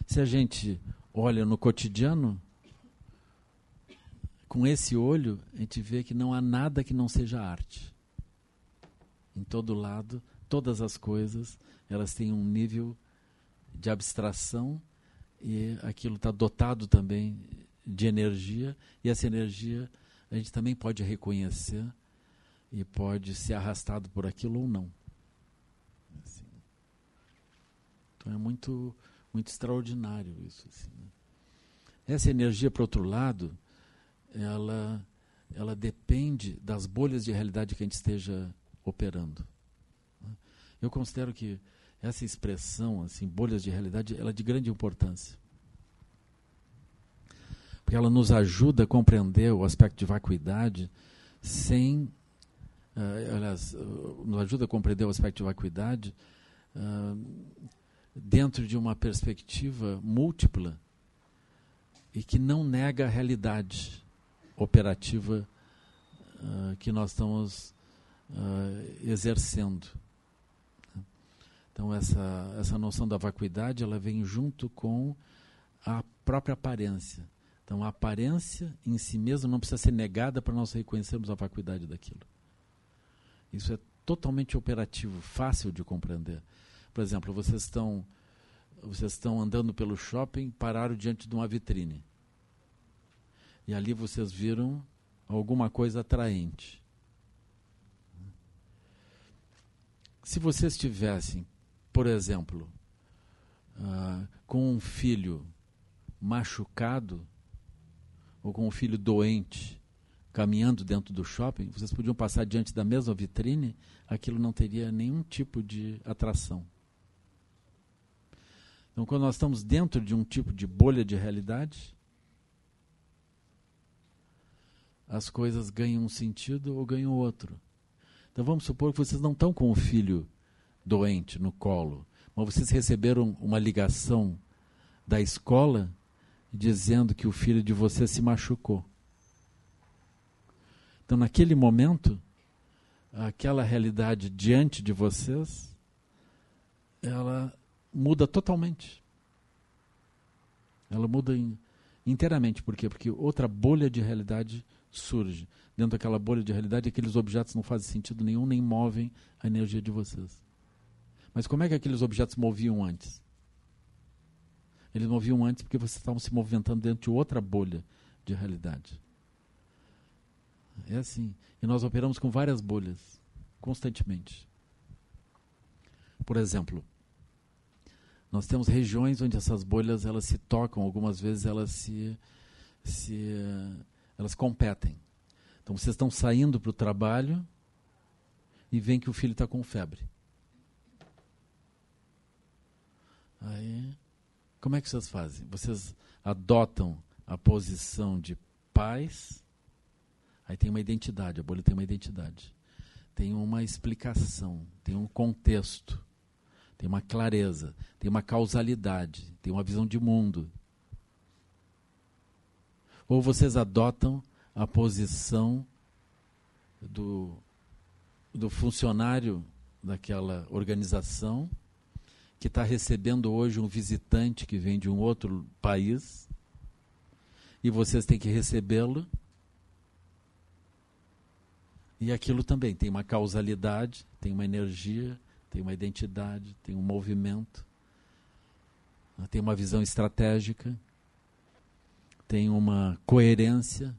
Se a gente olha no cotidiano, com esse olho, a gente vê que não há nada que não seja arte. Em todo lado, todas as coisas, elas têm um nível de abstração e aquilo está dotado também de energia e essa energia a gente também pode reconhecer e pode ser arrastado por aquilo ou não. Assim. Então é muito muito extraordinário isso. Assim, né? Essa energia, por outro lado, ela, ela depende das bolhas de realidade que a gente esteja operando. Né? Eu considero que essa expressão, assim, bolhas de realidade, ela é de grande importância. Porque ela nos ajuda a compreender o aspecto de vacuidade sem. Uh, aliás, uh, nos ajuda a compreender o aspecto de vacuidade uh, dentro de uma perspectiva múltipla e que não nega a realidade operativa que nós estamos exercendo. Então essa essa noção da vacuidade ela vem junto com a própria aparência. Então a aparência em si mesma não precisa ser negada para nós reconhecermos a vacuidade daquilo. Isso é totalmente operativo, fácil de compreender. Por exemplo, vocês estão vocês estão andando pelo shopping, pararam diante de uma vitrine. E ali vocês viram alguma coisa atraente. Se vocês tivessem, por exemplo, uh, com um filho machucado ou com um filho doente caminhando dentro do shopping, vocês podiam passar diante da mesma vitrine, aquilo não teria nenhum tipo de atração. Então, quando nós estamos dentro de um tipo de bolha de realidade, as coisas ganham um sentido ou ganham outro. Então, vamos supor que vocês não estão com o filho doente no colo, mas vocês receberam uma ligação da escola dizendo que o filho de vocês se machucou. Então, naquele momento, aquela realidade diante de vocês, ela muda totalmente. Ela muda in, inteiramente. Por quê? Porque outra bolha de realidade surge. Dentro daquela bolha de realidade, aqueles objetos não fazem sentido nenhum, nem movem a energia de vocês. Mas como é que aqueles objetos moviam antes? Eles moviam antes porque vocês estavam se movimentando dentro de outra bolha de realidade. É assim. E nós operamos com várias bolhas, constantemente. Por exemplo, nós temos regiões onde essas bolhas elas se tocam, algumas vezes elas se, se elas competem. Então vocês estão saindo para o trabalho e vem que o filho está com febre. Aí, como é que vocês fazem? Vocês adotam a posição de pais, aí tem uma identidade, a bolha tem uma identidade. Tem uma explicação, tem um contexto tem uma clareza, tem uma causalidade, tem uma visão de mundo. Ou vocês adotam a posição do, do funcionário daquela organização que está recebendo hoje um visitante que vem de um outro país e vocês têm que recebê-lo. E aquilo também tem uma causalidade, tem uma energia, tem uma identidade, tem um movimento, tem uma visão estratégica, tem uma coerência,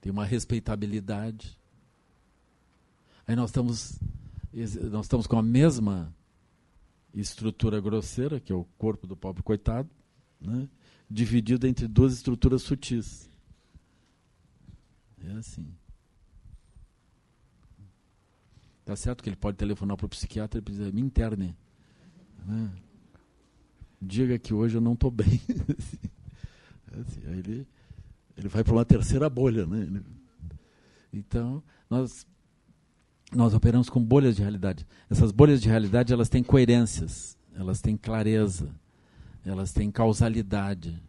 tem uma respeitabilidade. Aí nós estamos, nós estamos com a mesma estrutura grosseira, que é o corpo do pobre coitado, né, dividido entre duas estruturas sutis. É assim. Tá certo que ele pode telefonar para o psiquiatra e dizer, me interne. Né? Diga que hoje eu não estou bem. assim, aí ele, ele vai para uma terceira bolha. Né? Então, nós, nós operamos com bolhas de realidade. Essas bolhas de realidade elas têm coerências, elas têm clareza, elas têm causalidade,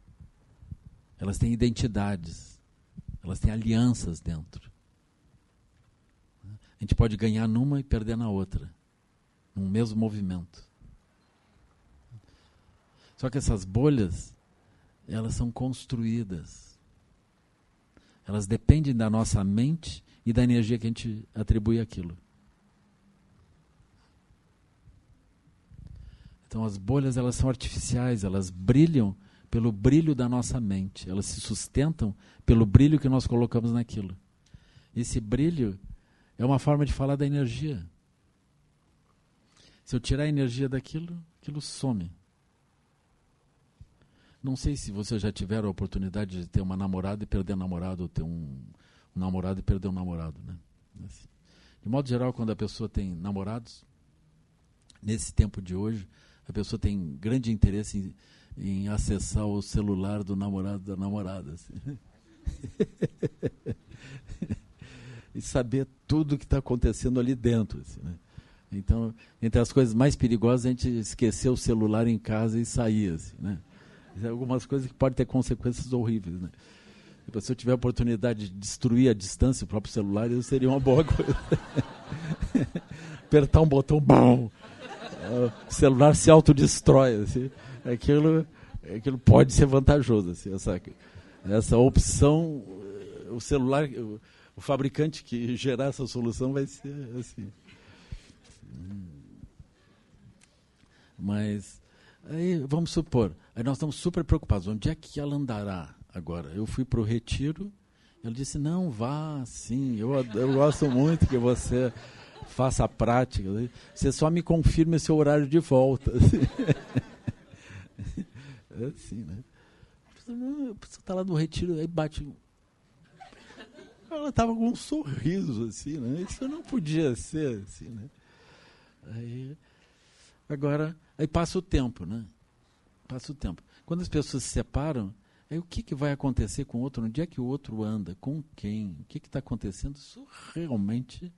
elas têm identidades, elas têm alianças dentro. A gente pode ganhar numa e perder na outra, num mesmo movimento. Só que essas bolhas, elas são construídas. Elas dependem da nossa mente e da energia que a gente atribui àquilo. Então as bolhas elas são artificiais, elas brilham pelo brilho da nossa mente, elas se sustentam pelo brilho que nós colocamos naquilo. Esse brilho é uma forma de falar da energia. Se eu tirar a energia daquilo, aquilo some. Não sei se vocês já tiveram a oportunidade de ter uma namorada e perder namorado, ou ter um, namorado e perder um namorado. Né? Assim. De modo geral, quando a pessoa tem namorados, nesse tempo de hoje, a pessoa tem grande interesse em, em acessar o celular do namorado da namorada. Assim. e saber tudo o que está acontecendo ali dentro. Assim, né? Então, entre as coisas mais perigosas, a gente esquecer o celular em casa e sair. Assim, né? algumas coisas que podem ter consequências horríveis. Né? Se eu tiver a oportunidade de destruir a distância o próprio celular, isso seria uma boa coisa. Apertar um botão, bom, o celular se autodestrói. Assim. Aquilo, aquilo pode ser vantajoso. Assim, essa, essa opção, o celular, o fabricante que gerar essa solução vai ser assim. Mas aí vamos supor, aí nós estamos super preocupados. Onde é que ela andará agora? Eu fui para o retiro. Ele disse: Não, vá, sim. Eu, eu gosto muito que você faça a prática. Você só me confirme seu horário de volta. é assim, né? Você está lá no retiro, aí bate. Ela estava com um sorriso, assim, né? Isso não podia ser, assim, né? Aí, agora, aí passa o tempo, né? Passa o tempo. Quando as pessoas se separam, aí o que, que vai acontecer com o outro? Onde é que o outro anda? Com quem? O que está acontecendo? Isso realmente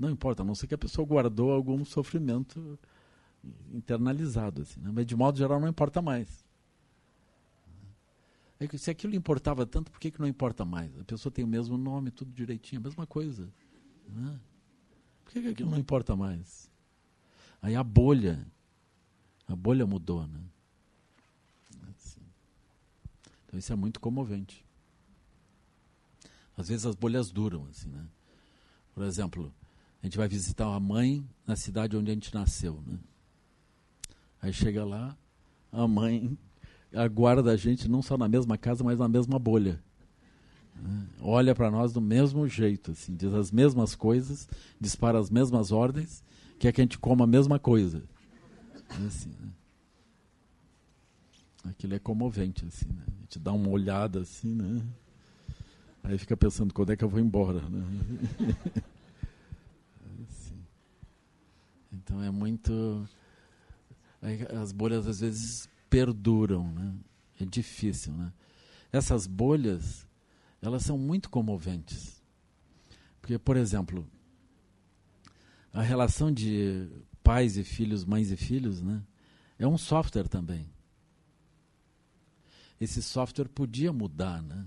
não importa, a não ser que a pessoa guardou algum sofrimento internalizado. Assim, né? Mas de modo geral não importa mais. É se aquilo importava tanto, por que, que não importa mais? A pessoa tem o mesmo nome, tudo direitinho, a mesma coisa. Né? Por que, que aquilo não importa mais? Aí a bolha, a bolha mudou, né? Assim. Então isso é muito comovente. Às vezes as bolhas duram, assim, né? Por exemplo, a gente vai visitar a mãe na cidade onde a gente nasceu, né? Aí chega lá, a mãe aguarda a gente não só na mesma casa, mas na mesma bolha. Né? Olha para nós do mesmo jeito, assim, diz as mesmas coisas, dispara as mesmas ordens, quer que a gente coma a mesma coisa. Assim, né? Aquilo é comovente, assim, né? A gente dá uma olhada assim, né? Aí fica pensando quando é que eu vou embora, né? assim. Então é muito. As bolhas às vezes perduram, né? É difícil, né? Essas bolhas elas são muito comoventes. Porque, por exemplo, a relação de pais e filhos, mães e filhos, né, é um software também. Esse software podia mudar, né?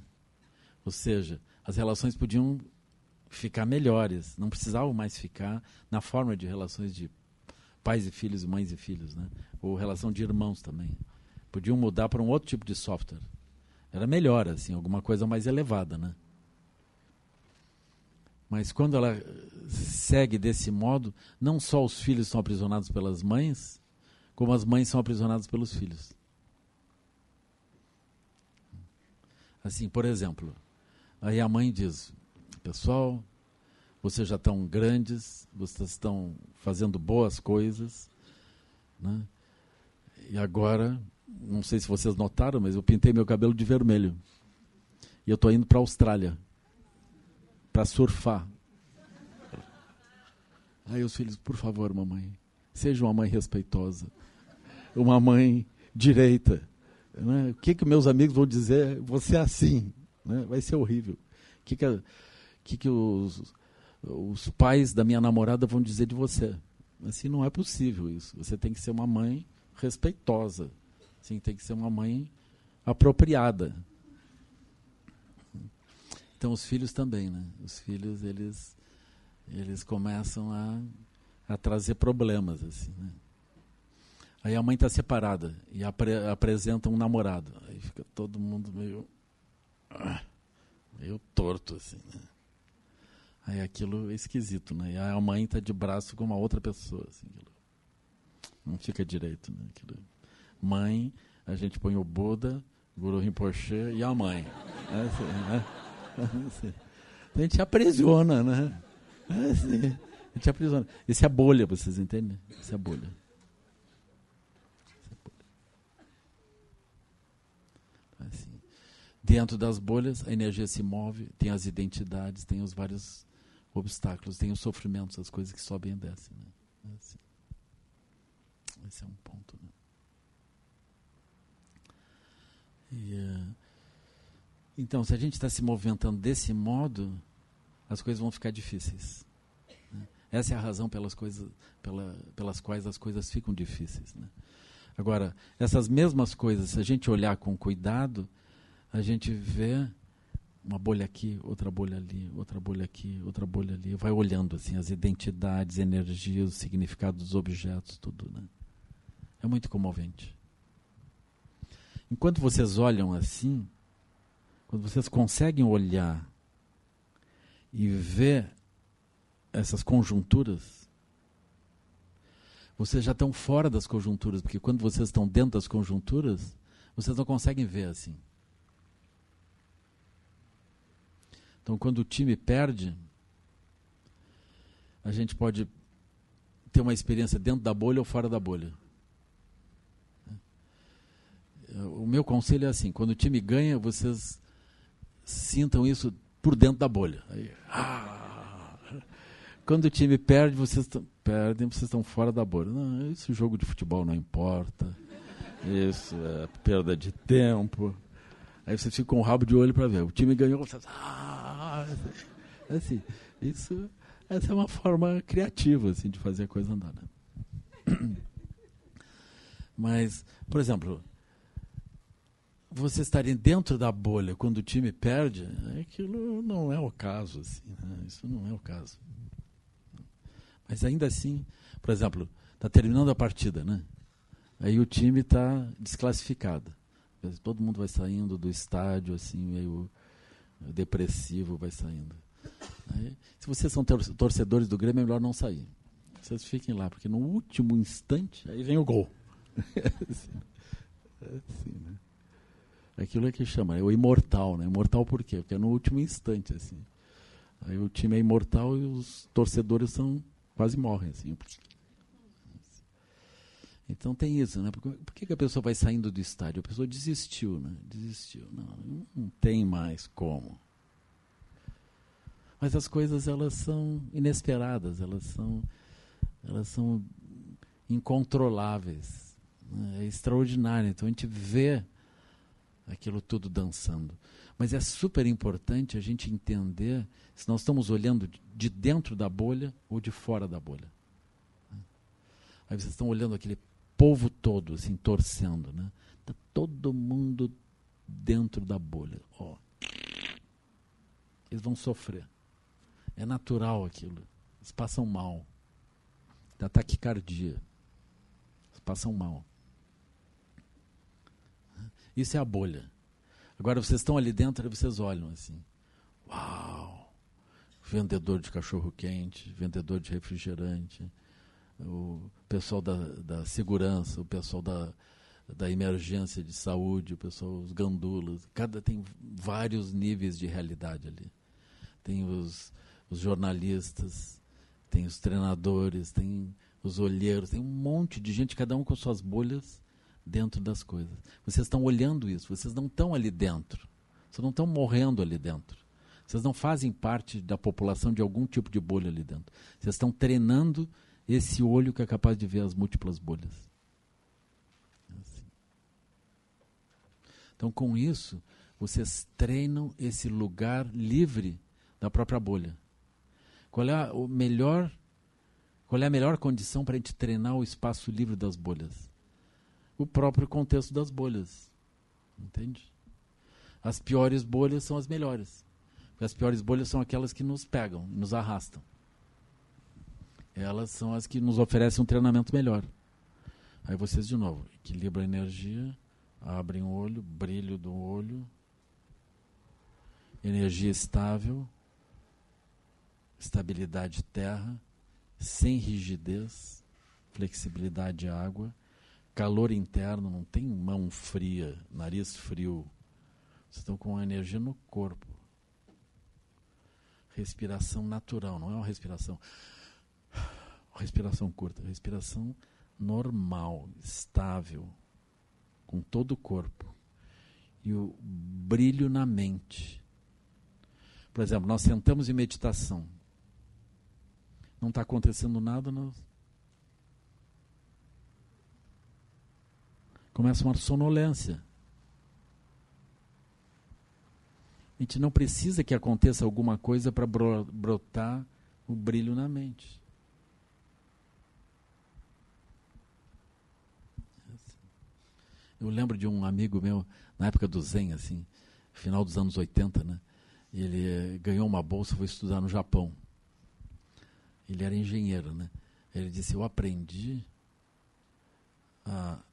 Ou seja, as relações podiam ficar melhores, não precisavam mais ficar na forma de relações de pais e filhos, mães e filhos, né? Ou relação de irmãos também. Podiam mudar para um outro tipo de software. Era melhor, assim, alguma coisa mais elevada, né? Mas quando ela segue desse modo, não só os filhos são aprisionados pelas mães, como as mães são aprisionadas pelos filhos. Assim, por exemplo, aí a mãe diz: Pessoal, vocês já estão grandes, vocês estão fazendo boas coisas, né? e agora não sei se vocês notaram, mas eu pintei meu cabelo de vermelho. E eu estou indo para a Austrália para surfar. Aí os filhos, por favor, mamãe, seja uma mãe respeitosa, uma mãe direita. Né? O que que meus amigos vão dizer? Você é assim, né? vai ser horrível. O que que, que, que os, os pais da minha namorada vão dizer de você? Assim não é possível isso. Você tem que ser uma mãe respeitosa. Sim, tem que ser uma mãe apropriada. Então os filhos também, né? Os filhos eles eles começam a, a trazer problemas assim, né? Aí a mãe está separada e apre, apresenta um namorado. Aí fica todo mundo meio meio torto assim, né? Aí aquilo é esquisito, né? E a mãe está de braço com uma outra pessoa, assim, não fica direito, né? Aquilo mãe, a gente põe o Buda, Guru Rinpoche e a mãe. É assim, né? A gente aprisiona, né? É assim, a gente aprisiona. Isso é bolha, vocês entendem? Isso é bolha. Assim. Dentro das bolhas, a energia se move, tem as identidades, tem os vários obstáculos, tem os sofrimentos, as coisas que sobem e descem. Né? É assim. Esse é um ponto. Né? E, uh, então, se a gente está se movimentando desse modo, as coisas vão ficar difíceis. Né? Essa é a razão pelas, coisas, pela, pelas quais as coisas ficam difíceis. Né? Agora, essas mesmas coisas, se a gente olhar com cuidado, a gente vê uma bolha aqui, outra bolha ali, outra bolha aqui, outra bolha ali. Vai olhando assim as identidades, energias, o significado dos objetos, tudo, né? É muito comovente. Enquanto vocês olham assim, quando vocês conseguem olhar e ver essas conjunturas, vocês já estão fora das conjunturas, porque quando vocês estão dentro das conjunturas, vocês não conseguem ver assim. Então, quando o time perde, a gente pode ter uma experiência dentro da bolha ou fora da bolha. O meu conselho é assim: quando o time ganha, vocês sintam isso por dentro da bolha. Aí, ah, quando o time perde, vocês perdem, vocês estão fora da bolha. Não, isso jogo de futebol não importa. Isso é perda de tempo. Aí vocês ficam com o rabo de olho para ver. O time ganhou, vocês. Ah, assim, isso, essa é uma forma criativa assim, de fazer a coisa andar. Né? Mas, por exemplo, vocês estarem dentro da bolha quando o time perde, aquilo não é o caso. Assim, né? Isso não é o caso. Mas ainda assim, por exemplo, está terminando a partida, né? Aí o time está desclassificado. Todo mundo vai saindo do estádio, assim, meio depressivo, vai saindo. Aí, se vocês são torcedores do Grêmio, é melhor não sair. Vocês fiquem lá, porque no último instante, aí vem o gol. é assim, é assim né? Aquilo é que chama, é o imortal, né? Imortal por quê? Porque é no último instante, assim. Aí o time é imortal e os torcedores são quase morrem, assim. Então tem isso, né? Por, por que, que a pessoa vai saindo do estádio? A pessoa desistiu, né? Desistiu. Não, não tem mais como. Mas as coisas elas são inesperadas, elas são, elas são incontroláveis. Né? É extraordinário. Então a gente vê aquilo tudo dançando. Mas é super importante a gente entender se nós estamos olhando de dentro da bolha ou de fora da bolha. Aí vocês estão olhando aquele povo todo, assim, torcendo, né? Está todo mundo dentro da bolha. Oh. Eles vão sofrer. É natural aquilo. Eles passam mal. Da taquicardia. Eles passam mal. Isso é a bolha. Agora vocês estão ali dentro e vocês olham assim. Uau! Vendedor de cachorro quente, vendedor de refrigerante, o pessoal da, da segurança, o pessoal da, da emergência de saúde, o pessoal, os gandulas. Cada tem vários níveis de realidade ali. Tem os, os jornalistas, tem os treinadores, tem os olheiros, tem um monte de gente, cada um com suas bolhas dentro das coisas. Vocês estão olhando isso, vocês não estão ali dentro. Vocês não estão morrendo ali dentro. Vocês não fazem parte da população de algum tipo de bolha ali dentro. Vocês estão treinando esse olho que é capaz de ver as múltiplas bolhas. Assim. Então, com isso, vocês treinam esse lugar livre da própria bolha. Qual é a, o melhor, qual é a melhor condição para a gente treinar o espaço livre das bolhas? o próprio contexto das bolhas. Entende? As piores bolhas são as melhores. As piores bolhas são aquelas que nos pegam, nos arrastam. Elas são as que nos oferecem um treinamento melhor. Aí vocês de novo, equilibram a energia, abrem o olho, brilho do olho, energia estável, estabilidade terra, sem rigidez, flexibilidade água calor interno, não tem mão fria, nariz frio. Vocês estão com a energia no corpo. Respiração natural, não é uma respiração. Respiração curta, respiração normal, estável, com todo o corpo. E o brilho na mente. Por exemplo, nós sentamos em meditação. Não está acontecendo nada, nós começa uma sonolência. A gente não precisa que aconteça alguma coisa para brotar o brilho na mente. Eu lembro de um amigo meu, na época do Zen, assim, final dos anos 80, né? Ele eh, ganhou uma bolsa, foi estudar no Japão. Ele era engenheiro, né? Ele disse: Eu aprendi a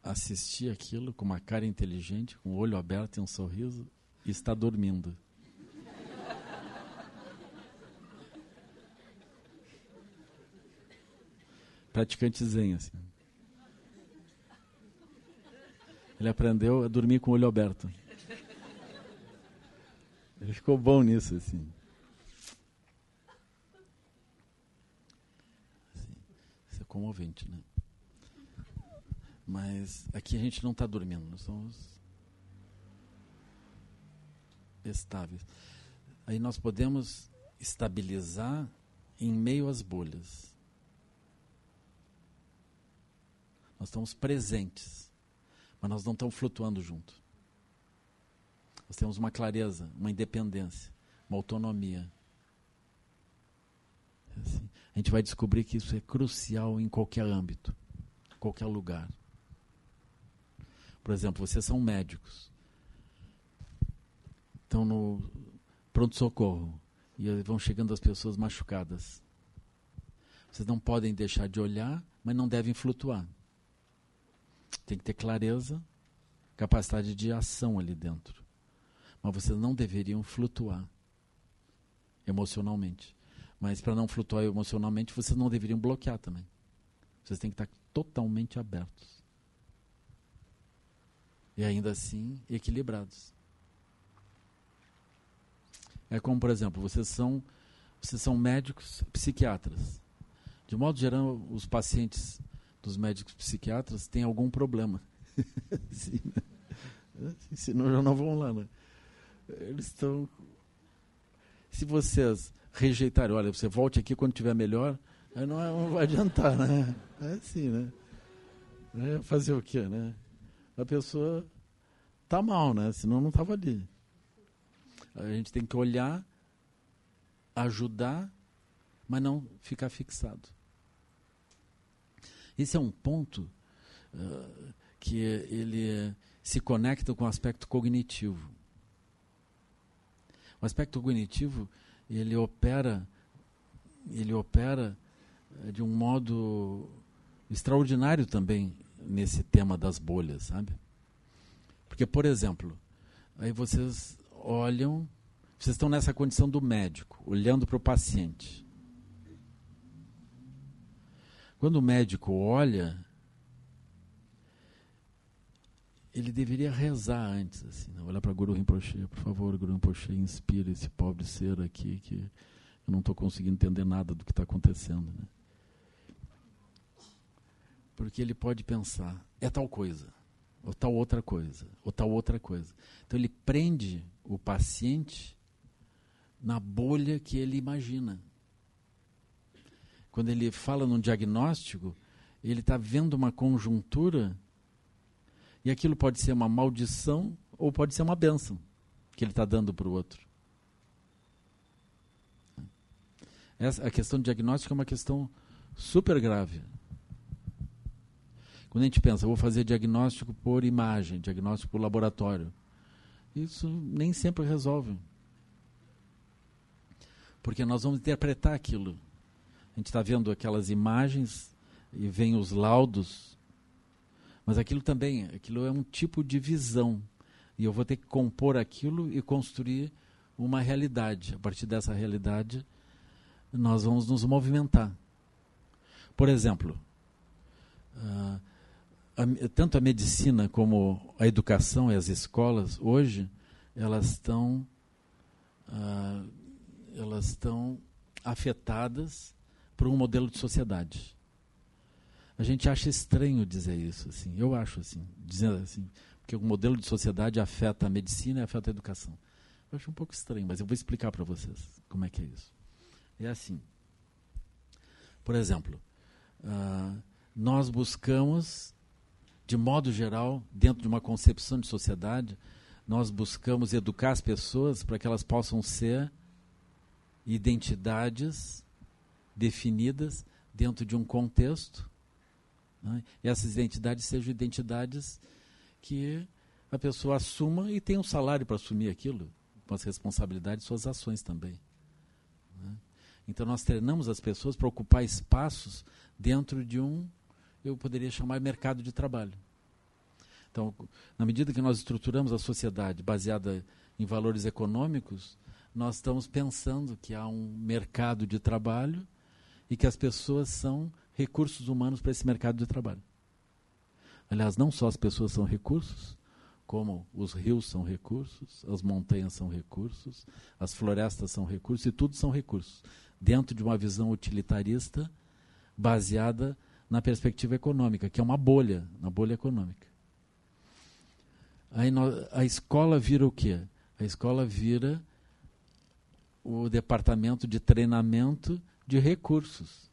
assistir aquilo com uma cara inteligente, com o olho aberto e um sorriso, e está dormindo. Praticante zen, assim. Ele aprendeu a dormir com o olho aberto. Ele ficou bom nisso, assim. assim isso é comovente, né? Mas aqui a gente não está dormindo, nós somos estáveis. Aí nós podemos estabilizar em meio às bolhas. Nós estamos presentes, mas nós não estamos flutuando junto. Nós temos uma clareza, uma independência, uma autonomia. É assim. A gente vai descobrir que isso é crucial em qualquer âmbito, qualquer lugar. Por exemplo, vocês são médicos. Estão no pronto-socorro e vão chegando as pessoas machucadas. Vocês não podem deixar de olhar, mas não devem flutuar. Tem que ter clareza, capacidade de ação ali dentro. Mas vocês não deveriam flutuar emocionalmente. Mas para não flutuar emocionalmente, vocês não deveriam bloquear também. Vocês têm que estar totalmente abertos e ainda assim equilibrados. É como, por exemplo, vocês são, vocês são médicos psiquiatras. De modo geral, os pacientes dos médicos psiquiatras têm algum problema. Senão já não vão lá. Né? Eles estão. Se vocês rejeitarem, olha, você volte aqui quando tiver melhor, aí não, não vai adiantar, né? É assim, né? É fazer o quê, né? a pessoa tá mal, né? Senão não estava ali. A gente tem que olhar, ajudar, mas não ficar fixado. Esse é um ponto uh, que ele se conecta com o aspecto cognitivo. O aspecto cognitivo ele opera, ele opera uh, de um modo extraordinário também nesse tema das bolhas, sabe? Porque, por exemplo, aí vocês olham, vocês estão nessa condição do médico, olhando para o paciente. Quando o médico olha, ele deveria rezar antes, assim, né? olhar para Guru Rinpoche, por favor, Guru Rinpoche, inspira esse pobre ser aqui que eu não estou conseguindo entender nada do que está acontecendo. Né? Porque ele pode pensar, é tal coisa, ou tal outra coisa, ou tal outra coisa. Então ele prende o paciente na bolha que ele imagina. Quando ele fala num diagnóstico, ele está vendo uma conjuntura e aquilo pode ser uma maldição ou pode ser uma benção que ele está dando para o outro. Essa, a questão do diagnóstico é uma questão super grave. Quando a gente pensa, vou fazer diagnóstico por imagem, diagnóstico por laboratório, isso nem sempre resolve. Porque nós vamos interpretar aquilo. A gente está vendo aquelas imagens e vem os laudos, mas aquilo também, aquilo é um tipo de visão. E eu vou ter que compor aquilo e construir uma realidade. A partir dessa realidade, nós vamos nos movimentar. Por exemplo, uh, a, tanto a medicina como a educação e as escolas hoje elas estão uh, elas estão afetadas por um modelo de sociedade. A gente acha estranho dizer isso, assim. Eu acho assim, dizendo assim, porque o modelo de sociedade afeta a medicina e afeta a educação. Eu acho um pouco estranho, mas eu vou explicar para vocês como é que é isso. É assim. Por exemplo, uh, nós buscamos de modo geral, dentro de uma concepção de sociedade, nós buscamos educar as pessoas para que elas possam ser identidades definidas dentro de um contexto. Né? E essas identidades sejam identidades que a pessoa assuma e tenha um salário para assumir aquilo, com as responsabilidades suas ações também. Né? Então nós treinamos as pessoas para ocupar espaços dentro de um, eu poderia chamar mercado de trabalho. Então, na medida que nós estruturamos a sociedade baseada em valores econômicos, nós estamos pensando que há um mercado de trabalho e que as pessoas são recursos humanos para esse mercado de trabalho. Aliás, não só as pessoas são recursos, como os rios são recursos, as montanhas são recursos, as florestas são recursos e tudo são recursos, dentro de uma visão utilitarista baseada na perspectiva econômica, que é uma bolha, na bolha econômica. Aí a escola vira o quê? A escola vira o departamento de treinamento de recursos.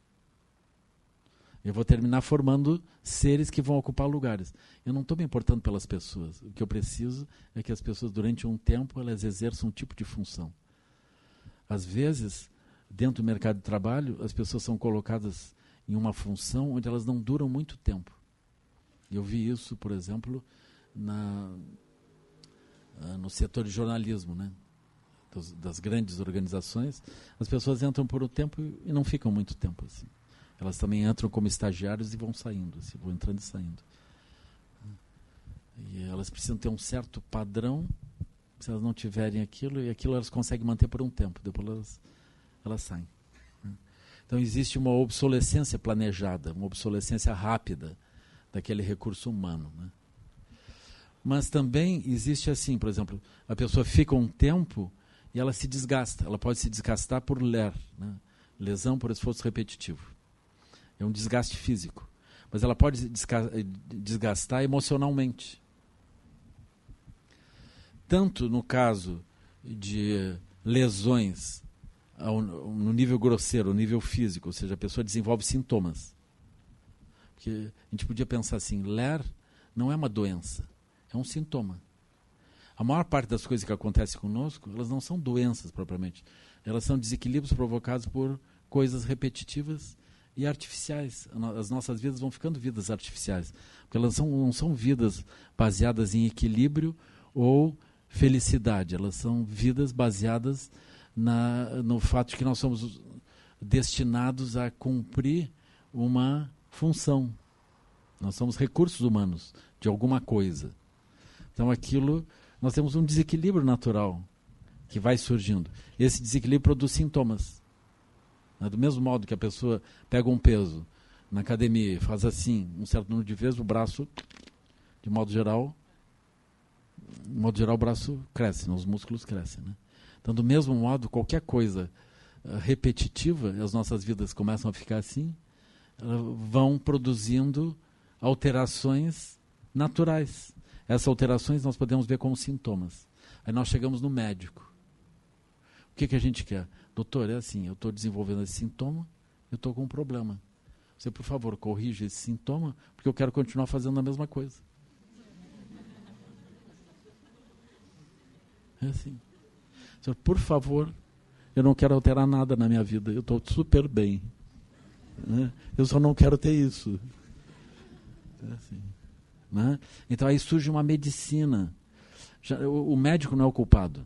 Eu vou terminar formando seres que vão ocupar lugares. Eu não estou me importando pelas pessoas. O que eu preciso é que as pessoas, durante um tempo, elas exerçam um tipo de função. Às vezes, dentro do mercado de trabalho, as pessoas são colocadas em uma função onde elas não duram muito tempo. Eu vi isso, por exemplo, na, ah, no setor de jornalismo, né? Dos, das grandes organizações, as pessoas entram por um tempo e não ficam muito tempo assim. Elas também entram como estagiários e vão saindo, assim, vão entrando e saindo. E elas precisam ter um certo padrão. Se elas não tiverem aquilo, e aquilo elas conseguem manter por um tempo, depois elas, elas saem. Então existe uma obsolescência planejada, uma obsolescência rápida daquele recurso humano. Né? Mas também existe assim, por exemplo, a pessoa fica um tempo e ela se desgasta. Ela pode se desgastar por ler, né? lesão por esforço repetitivo. É um desgaste físico. Mas ela pode desgastar emocionalmente. Tanto no caso de lesões no nível grosseiro, no nível físico, ou seja, a pessoa desenvolve sintomas. Porque a gente podia pensar assim: ler não é uma doença, é um sintoma. A maior parte das coisas que acontecem conosco, elas não são doenças propriamente. Elas são desequilíbrios provocados por coisas repetitivas e artificiais. As nossas vidas vão ficando vidas artificiais, porque elas são, não são vidas baseadas em equilíbrio ou felicidade, elas são vidas baseadas na, no fato de que nós somos destinados a cumprir uma função. Nós somos recursos humanos de alguma coisa. Então aquilo, nós temos um desequilíbrio natural que vai surgindo. Esse desequilíbrio produz sintomas. Né? Do mesmo modo que a pessoa pega um peso na academia e faz assim, um certo número de vezes, o braço, de modo geral, de modo geral o braço cresce, né? os músculos crescem. Né? Então, do mesmo modo, qualquer coisa uh, repetitiva, as nossas vidas começam a ficar assim, uh, vão produzindo alterações naturais. Essas alterações nós podemos ver como sintomas. Aí nós chegamos no médico. O que, que a gente quer? Doutor, é assim, eu estou desenvolvendo esse sintoma, eu estou com um problema. Você, por favor, corrija esse sintoma, porque eu quero continuar fazendo a mesma coisa. É assim. Senhor, por favor, eu não quero alterar nada na minha vida, eu estou super bem. Né? Eu só não quero ter isso. É assim. Né? Então aí surge uma medicina. Já, o, o médico não é o culpado.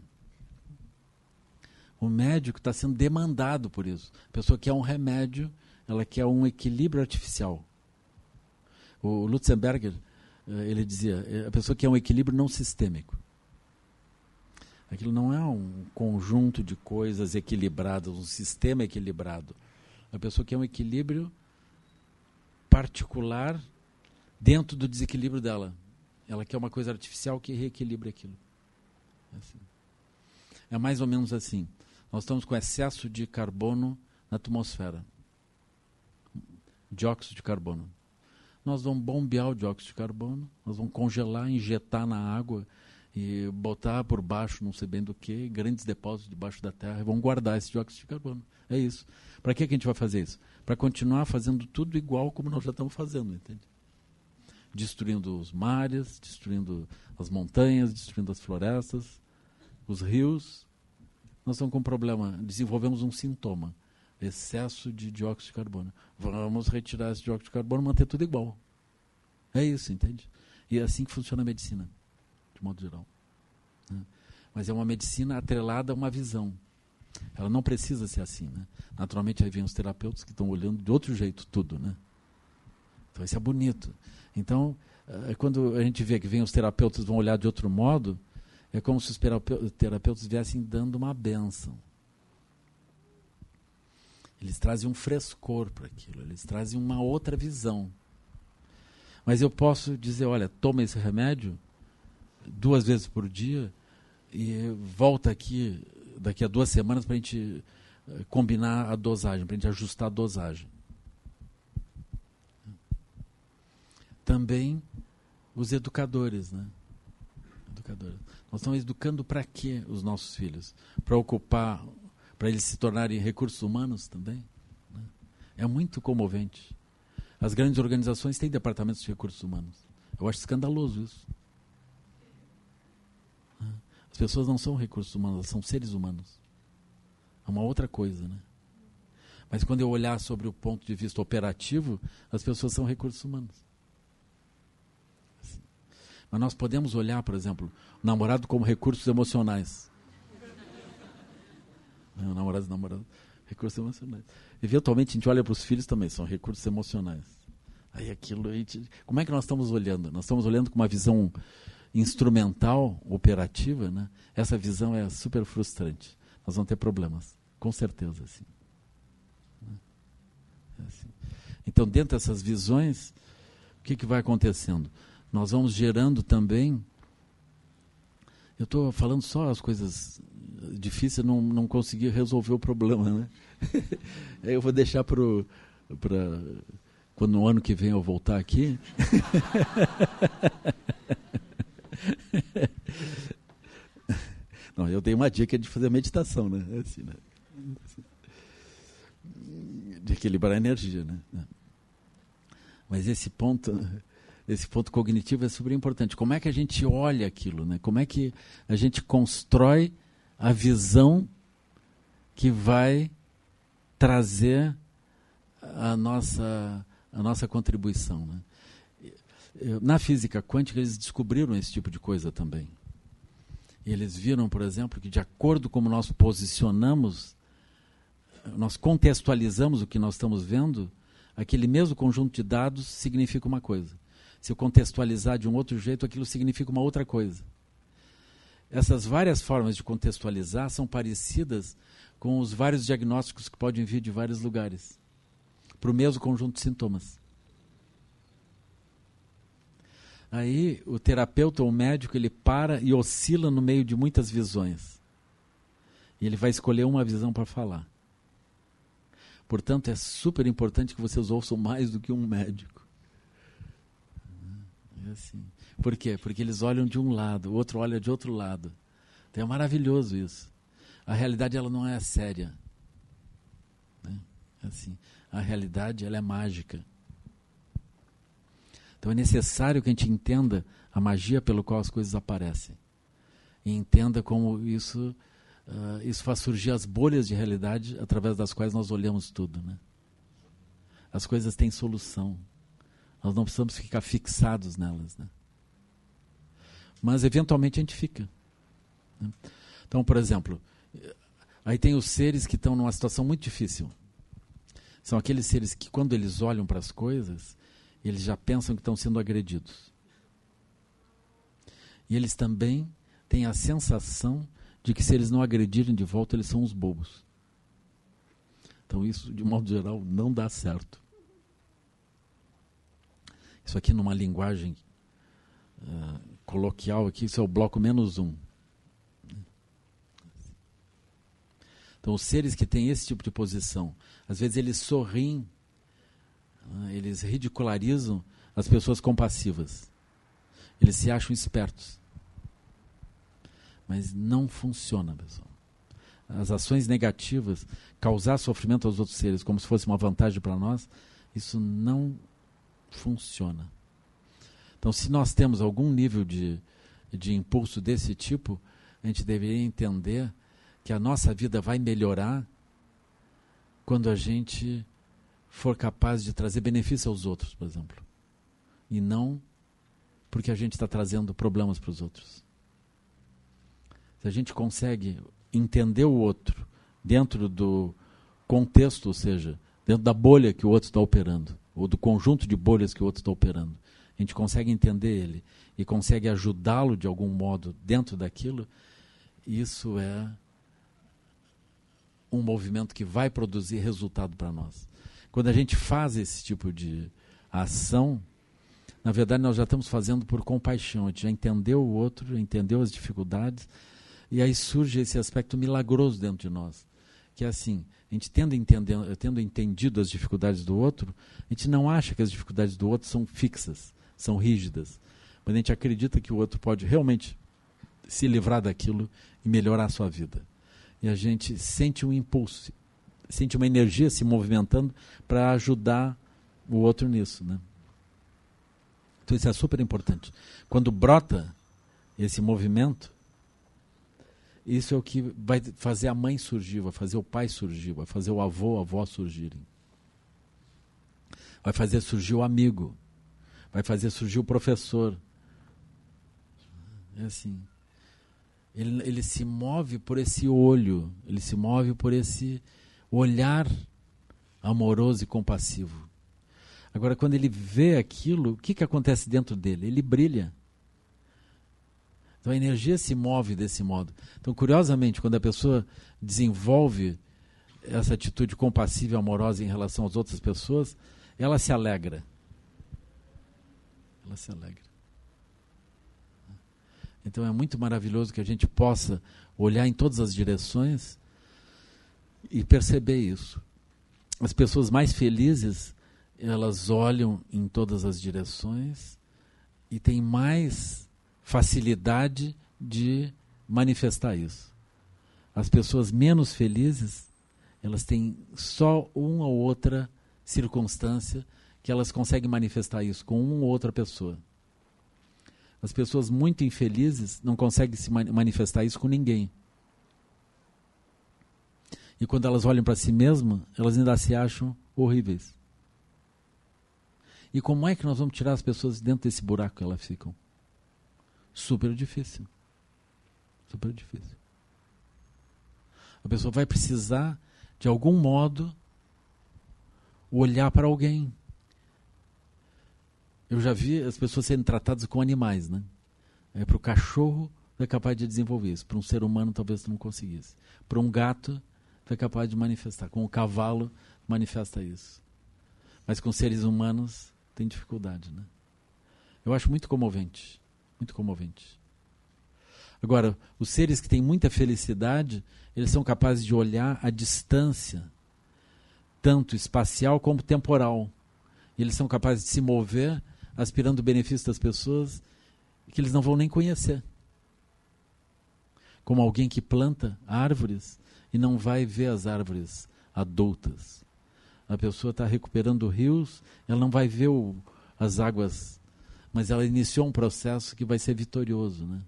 O médico está sendo demandado por isso. A pessoa quer um remédio, ela quer um equilíbrio artificial. O Lutzenberger, eh, ele dizia, eh, a pessoa quer um equilíbrio não sistêmico. Aquilo não é um conjunto de coisas equilibradas, um sistema equilibrado. A pessoa quer um equilíbrio particular dentro do desequilíbrio dela. Ela quer uma coisa artificial que reequilibre aquilo. É, assim. é mais ou menos assim. Nós estamos com excesso de carbono na atmosfera. Dióxido de carbono. Nós vamos bombear o dióxido de carbono, nós vamos congelar, injetar na água e botar por baixo, não sei bem do que, grandes depósitos debaixo da terra e vão guardar esse dióxido de carbono. É isso. Para que, que a gente vai fazer isso? Para continuar fazendo tudo igual como nós já estamos fazendo, entende? Destruindo os mares, destruindo as montanhas, destruindo as florestas, os rios, nós estamos com um problema, desenvolvemos um sintoma, excesso de dióxido de carbono. Vamos retirar esse dióxido de carbono manter tudo igual. É isso, entende? E é assim que funciona a medicina, de modo geral. Né? Mas é uma medicina atrelada a uma visão. Ela não precisa ser assim. Né? Naturalmente, aí vem os terapeutas que estão olhando de outro jeito tudo. Né? Então, isso é bonito. Então, é, quando a gente vê que vem os terapeutas vão olhar de outro modo, é como se os terapeutas viessem dando uma benção. Eles trazem um frescor para aquilo, eles trazem uma outra visão. Mas eu posso dizer, olha, toma esse remédio duas vezes por dia e volta aqui daqui a duas semanas para a gente eh, combinar a dosagem, para a gente ajustar a dosagem. Também os educadores, né? Educadores. Nós estamos educando para quê os nossos filhos? Para ocupar, para eles se tornarem recursos humanos também? Né? É muito comovente. As grandes organizações têm departamentos de recursos humanos. Eu acho escandaloso isso. Né? As pessoas não são recursos humanos, elas são seres humanos. É uma outra coisa, né? Mas quando eu olhar sobre o ponto de vista operativo, as pessoas são recursos humanos. Mas nós podemos olhar, por exemplo, o namorado como recursos emocionais. O namorado e namorado, recursos emocionais. Eventualmente a gente olha para os filhos também, são recursos emocionais. Aí aquilo, como é que nós estamos olhando? Nós estamos olhando com uma visão instrumental, operativa, né? Essa visão é super frustrante. Nós vamos ter problemas, com certeza, assim. É assim. Então, dentro dessas visões, o que, que vai acontecendo? Nós vamos gerando também. Eu estou falando só as coisas difíceis, não, não consegui resolver o problema, né? eu vou deixar para quando no ano que vem eu voltar aqui. Não, eu dei uma dica de fazer meditação, né? É assim, né? De equilibrar a energia, né? Mas esse ponto esse ponto cognitivo é super importante. Como é que a gente olha aquilo, né? Como é que a gente constrói a visão que vai trazer a nossa a nossa contribuição, né? Na física quântica eles descobriram esse tipo de coisa também. Eles viram, por exemplo, que de acordo com como nós posicionamos, nós contextualizamos o que nós estamos vendo, aquele mesmo conjunto de dados significa uma coisa se eu contextualizar de um outro jeito, aquilo significa uma outra coisa. Essas várias formas de contextualizar são parecidas com os vários diagnósticos que podem vir de vários lugares, para o mesmo conjunto de sintomas. Aí o terapeuta ou o médico ele para e oscila no meio de muitas visões. E ele vai escolher uma visão para falar. Portanto, é super importante que vocês ouçam mais do que um médico. É assim. Por quê? Porque eles olham de um lado, o outro olha de outro lado. Então é maravilhoso isso. A realidade ela não é séria. Né? Assim. A realidade ela é mágica. Então é necessário que a gente entenda a magia pelo qual as coisas aparecem. E entenda como isso, uh, isso faz surgir as bolhas de realidade através das quais nós olhamos tudo. Né? As coisas têm solução. Nós não precisamos ficar fixados nelas. Né? Mas, eventualmente, a gente fica. Né? Então, por exemplo, aí tem os seres que estão numa situação muito difícil. São aqueles seres que, quando eles olham para as coisas, eles já pensam que estão sendo agredidos. E eles também têm a sensação de que, se eles não agredirem de volta, eles são os bobos. Então, isso, de modo geral, não dá certo. Isso aqui numa linguagem uh, coloquial aqui, isso é o bloco menos um. Então, os seres que têm esse tipo de posição, às vezes eles sorriem, uh, eles ridicularizam as pessoas compassivas. Eles se acham espertos. Mas não funciona, pessoal. As ações negativas, causar sofrimento aos outros seres como se fosse uma vantagem para nós, isso não funciona. Então, se nós temos algum nível de, de impulso desse tipo, a gente deveria entender que a nossa vida vai melhorar quando a gente for capaz de trazer benefício aos outros, por exemplo, e não porque a gente está trazendo problemas para os outros. Se a gente consegue entender o outro dentro do contexto, ou seja, dentro da bolha que o outro está operando, ou do conjunto de bolhas que o outro está operando, a gente consegue entender ele e consegue ajudá-lo de algum modo dentro daquilo, isso é um movimento que vai produzir resultado para nós. Quando a gente faz esse tipo de ação, na verdade nós já estamos fazendo por compaixão, a gente já entendeu o outro, entendeu as dificuldades, e aí surge esse aspecto milagroso dentro de nós, que é assim, a gente tendo, entendendo, tendo entendido as dificuldades do outro, a gente não acha que as dificuldades do outro são fixas, são rígidas, mas a gente acredita que o outro pode realmente se livrar daquilo e melhorar a sua vida. E a gente sente um impulso, sente uma energia se movimentando para ajudar o outro nisso, né? Então isso é super importante. Quando brota esse movimento, isso é o que vai fazer a mãe surgir, vai fazer o pai surgir, vai fazer o avô, a avó surgirem. Vai fazer surgir o amigo, vai fazer surgir o professor. É assim. Ele, ele se move por esse olho, ele se move por esse olhar amoroso e compassivo. Agora, quando ele vê aquilo, o que, que acontece dentro dele? Ele brilha. Então a energia se move desse modo. Então, curiosamente, quando a pessoa desenvolve essa atitude compassiva e amorosa em relação às outras pessoas, ela se alegra. Ela se alegra. Então é muito maravilhoso que a gente possa olhar em todas as direções e perceber isso. As pessoas mais felizes, elas olham em todas as direções e têm mais facilidade de manifestar isso. As pessoas menos felizes, elas têm só uma ou outra circunstância que elas conseguem manifestar isso com uma ou outra pessoa. As pessoas muito infelizes não conseguem se manifestar isso com ninguém. E quando elas olham para si mesmas, elas ainda se acham horríveis. E como é que nós vamos tirar as pessoas dentro desse buraco que elas ficam? Super difícil. Super difícil. A pessoa vai precisar, de algum modo, olhar para alguém. Eu já vi as pessoas sendo tratadas como animais, né? É, para o cachorro, é capaz de desenvolver isso. Para um ser humano, talvez não conseguisse. Para um gato, é capaz de manifestar. Com o cavalo, manifesta isso. Mas com seres humanos, tem dificuldade, né? Eu acho muito comovente. Muito comovente. Agora, os seres que têm muita felicidade, eles são capazes de olhar a distância, tanto espacial como temporal. Eles são capazes de se mover aspirando o benefício das pessoas que eles não vão nem conhecer. Como alguém que planta árvores e não vai ver as árvores adultas. A pessoa está recuperando rios, ela não vai ver o, as águas, mas ela iniciou um processo que vai ser vitorioso. Né?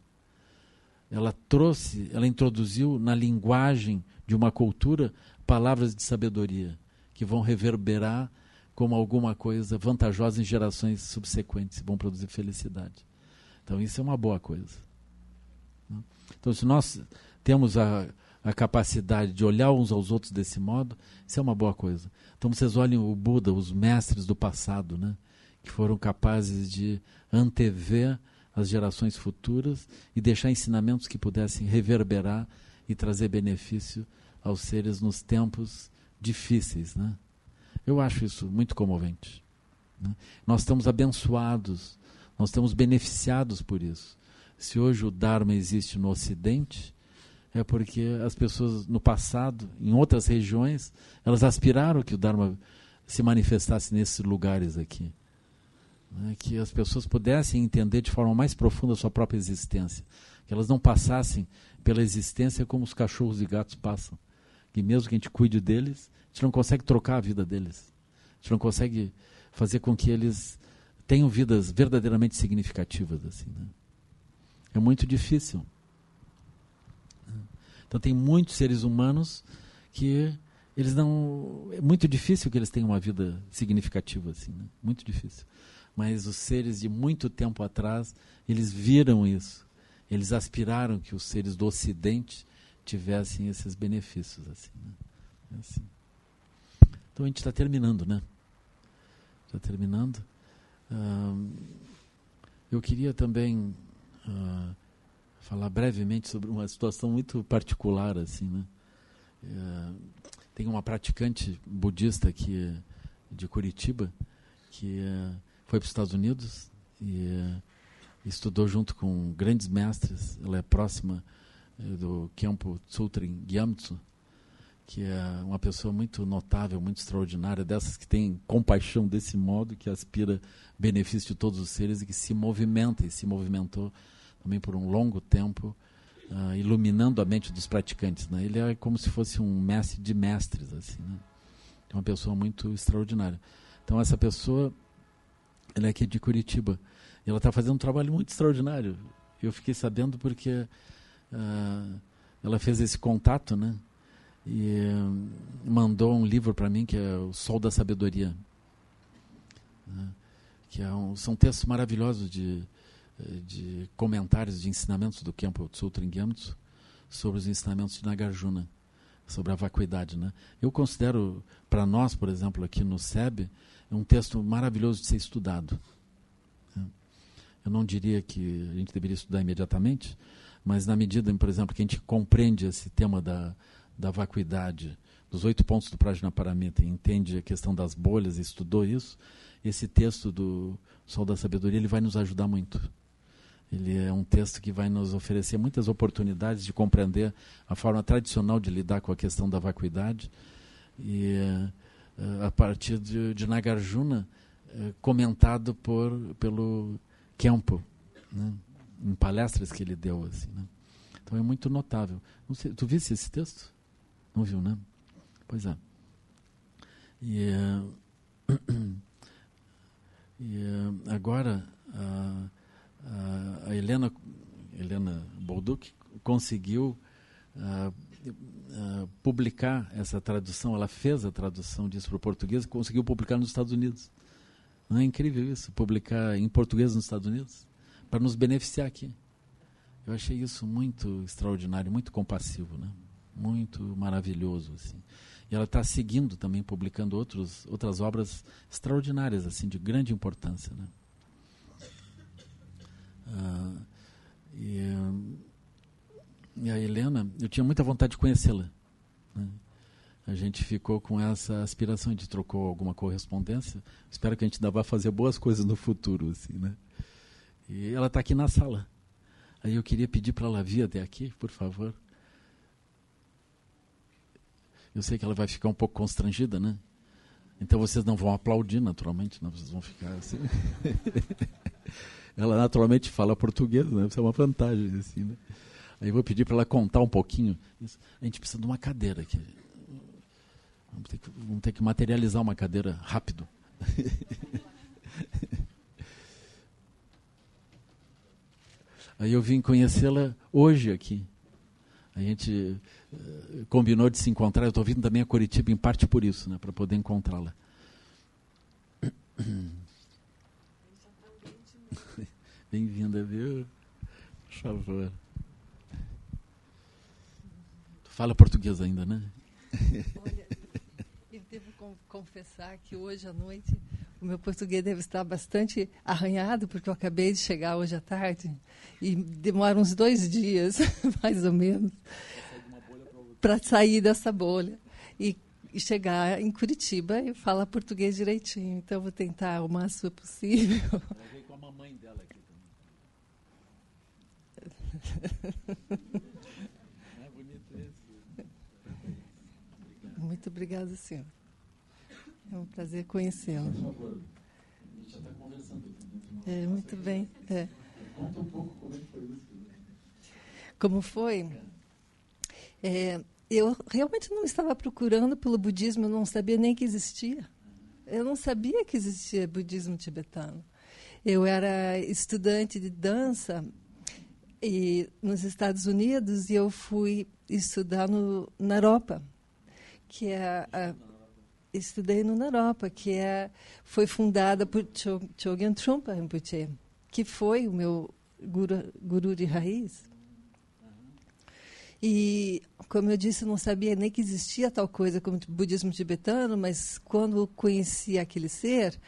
Ela trouxe, ela introduziu na linguagem de uma cultura palavras de sabedoria que vão reverberar como alguma coisa vantajosa em gerações subsequentes vão produzir felicidade. Então isso é uma boa coisa. Né? Então se nós temos a, a capacidade de olhar uns aos outros desse modo, isso é uma boa coisa. Então vocês olhem o Buda, os mestres do passado, né? Que foram capazes de antever as gerações futuras e deixar ensinamentos que pudessem reverberar e trazer benefício aos seres nos tempos difíceis, né? Eu acho isso muito comovente. Né? Nós estamos abençoados, nós estamos beneficiados por isso. Se hoje o Dharma existe no Ocidente, é porque as pessoas no passado, em outras regiões, elas aspiraram que o Dharma se manifestasse nesses lugares aqui. Né? Que as pessoas pudessem entender de forma mais profunda a sua própria existência. Que elas não passassem pela existência como os cachorros e gatos passam. Que mesmo que a gente cuide deles, a gente não consegue trocar a vida deles. A gente não consegue fazer com que eles tenham vidas verdadeiramente significativas. assim. Né? É muito difícil. Então tem muitos seres humanos que eles não. É muito difícil que eles tenham uma vida significativa assim, né? muito difícil. Mas os seres de muito tempo atrás, eles viram isso. Eles aspiraram que os seres do Ocidente tivessem esses benefícios. Assim, né? É assim. Então a gente está terminando, né? Está terminando. eu queria também uh, falar brevemente sobre uma situação muito particular, assim, né? Uh, tem uma praticante budista aqui de Curitiba que uh, foi para os Estados Unidos e estudou junto com grandes mestres. Ela é próxima do Kempo Tsutrin Gyamtsu, que é uma pessoa muito notável, muito extraordinária, dessas que tem compaixão desse modo, que aspira benefício de todos os seres e que se movimenta e se movimentou também por um longo tempo, uh, iluminando a mente dos praticantes. Né? Ele é como se fosse um mestre de mestres, assim, né? é uma pessoa muito extraordinária. Então essa pessoa, ela é aqui de Curitiba, e ela está fazendo um trabalho muito extraordinário. Eu fiquei sabendo porque uh, ela fez esse contato, né? E uh, mandou um livro para mim que é O Sol da Sabedoria. Uh, que é um, são textos maravilhosos de, de comentários de ensinamentos do Kempo Tsutra sobre os ensinamentos de Nagarjuna, sobre a vacuidade. Né? Eu considero, para nós, por exemplo, aqui no SEB, um texto maravilhoso de ser estudado. Né? Eu não diria que a gente deveria estudar imediatamente, mas na medida, por exemplo, que a gente compreende esse tema da, da vacuidade, dos oito pontos do Prajnaparamita, e entende a questão das bolhas, estudou isso, esse texto do Sol da Sabedoria ele vai nos ajudar muito. Ele é um texto que vai nos oferecer muitas oportunidades de compreender a forma tradicional de lidar com a questão da vacuidade. E uh, a partir de, de Nagarjuna, uh, comentado por, pelo Kempo. Né? em palestras que ele deu. Assim, né? Então é muito notável. Sei, tu viste esse texto? Não viu, né? Pois é. E, uh, e agora a Helena, Helena Bolduc conseguiu publicar essa tradução. Ela fez a tradução disso para o português e conseguiu publicar nos Estados Unidos. Não é incrível isso? Publicar em português nos Estados Unidos? para nos beneficiar aqui. Eu achei isso muito extraordinário, muito compassivo, né? muito maravilhoso. Assim. E ela está seguindo também, publicando outros, outras obras extraordinárias, assim, de grande importância. Né? Ah, e, e, a Helena, eu tinha muita vontade de conhecê-la. Né? A gente ficou com essa aspiração, gente trocou alguma correspondência. Espero que a gente ainda vá fazer boas coisas no futuro. Assim, né? E ela está aqui na sala. Aí eu queria pedir para ela vir até aqui, por favor. Eu sei que ela vai ficar um pouco constrangida, né? Então vocês não vão aplaudir, naturalmente, né? vocês vão ficar assim. ela naturalmente fala português, né? Isso é uma vantagem, assim, né? Aí vou pedir para ela contar um pouquinho. A gente precisa de uma cadeira aqui. Vamos ter que, vamos ter que materializar uma cadeira rápido. Aí eu vim conhecê-la hoje aqui. A gente uh, combinou de se encontrar. Eu estou vindo também a Curitiba em parte por isso, né, para poder encontrá-la. Bem-vinda, viu? Por favor. Fala português ainda, né? Olha, eu devo confessar que hoje à noite o meu português deve estar bastante arranhado, porque eu acabei de chegar hoje à tarde. E demora uns dois dias, mais ou menos, para sair dessa bolha. E, e, chegar em Curitiba e falar português direitinho. Então, eu vou tentar o máximo possível. Eu com a mamãe dela aqui Muito obrigada, senhor. É um prazer conhecê-lo. Por favor. A gente já está conversando. É, muito bem. É. Conta um pouco como foi isso. Como foi? É, eu realmente não estava procurando pelo budismo, eu não sabia nem que existia. Eu não sabia que existia budismo tibetano. Eu era estudante de dança e nos Estados Unidos e eu fui estudar no, na Europa que é a, estudei no Naropa, que é foi fundada por Chogyam Trungpa Rinpoche, que foi o meu guru, guru de raiz. E, como eu disse, não sabia nem que existia tal coisa como budismo tibetano, mas quando conheci aquele ser,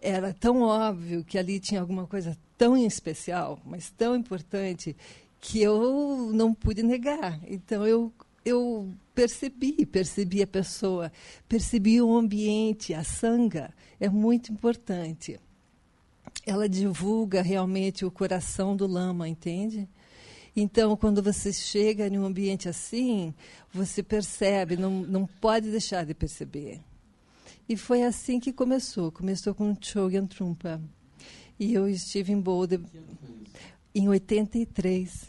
era tão óbvio que ali tinha alguma coisa tão especial, mas tão importante, que eu não pude negar. Então eu eu percebi, percebi a pessoa, percebi o ambiente, a sanga é muito importante. Ela divulga realmente o coração do lama, entende? Então, quando você chega em um ambiente assim, você percebe, não, não pode deixar de perceber. E foi assim que começou. Começou com Chogyam Trungpa. E eu estive em Boulder em 83.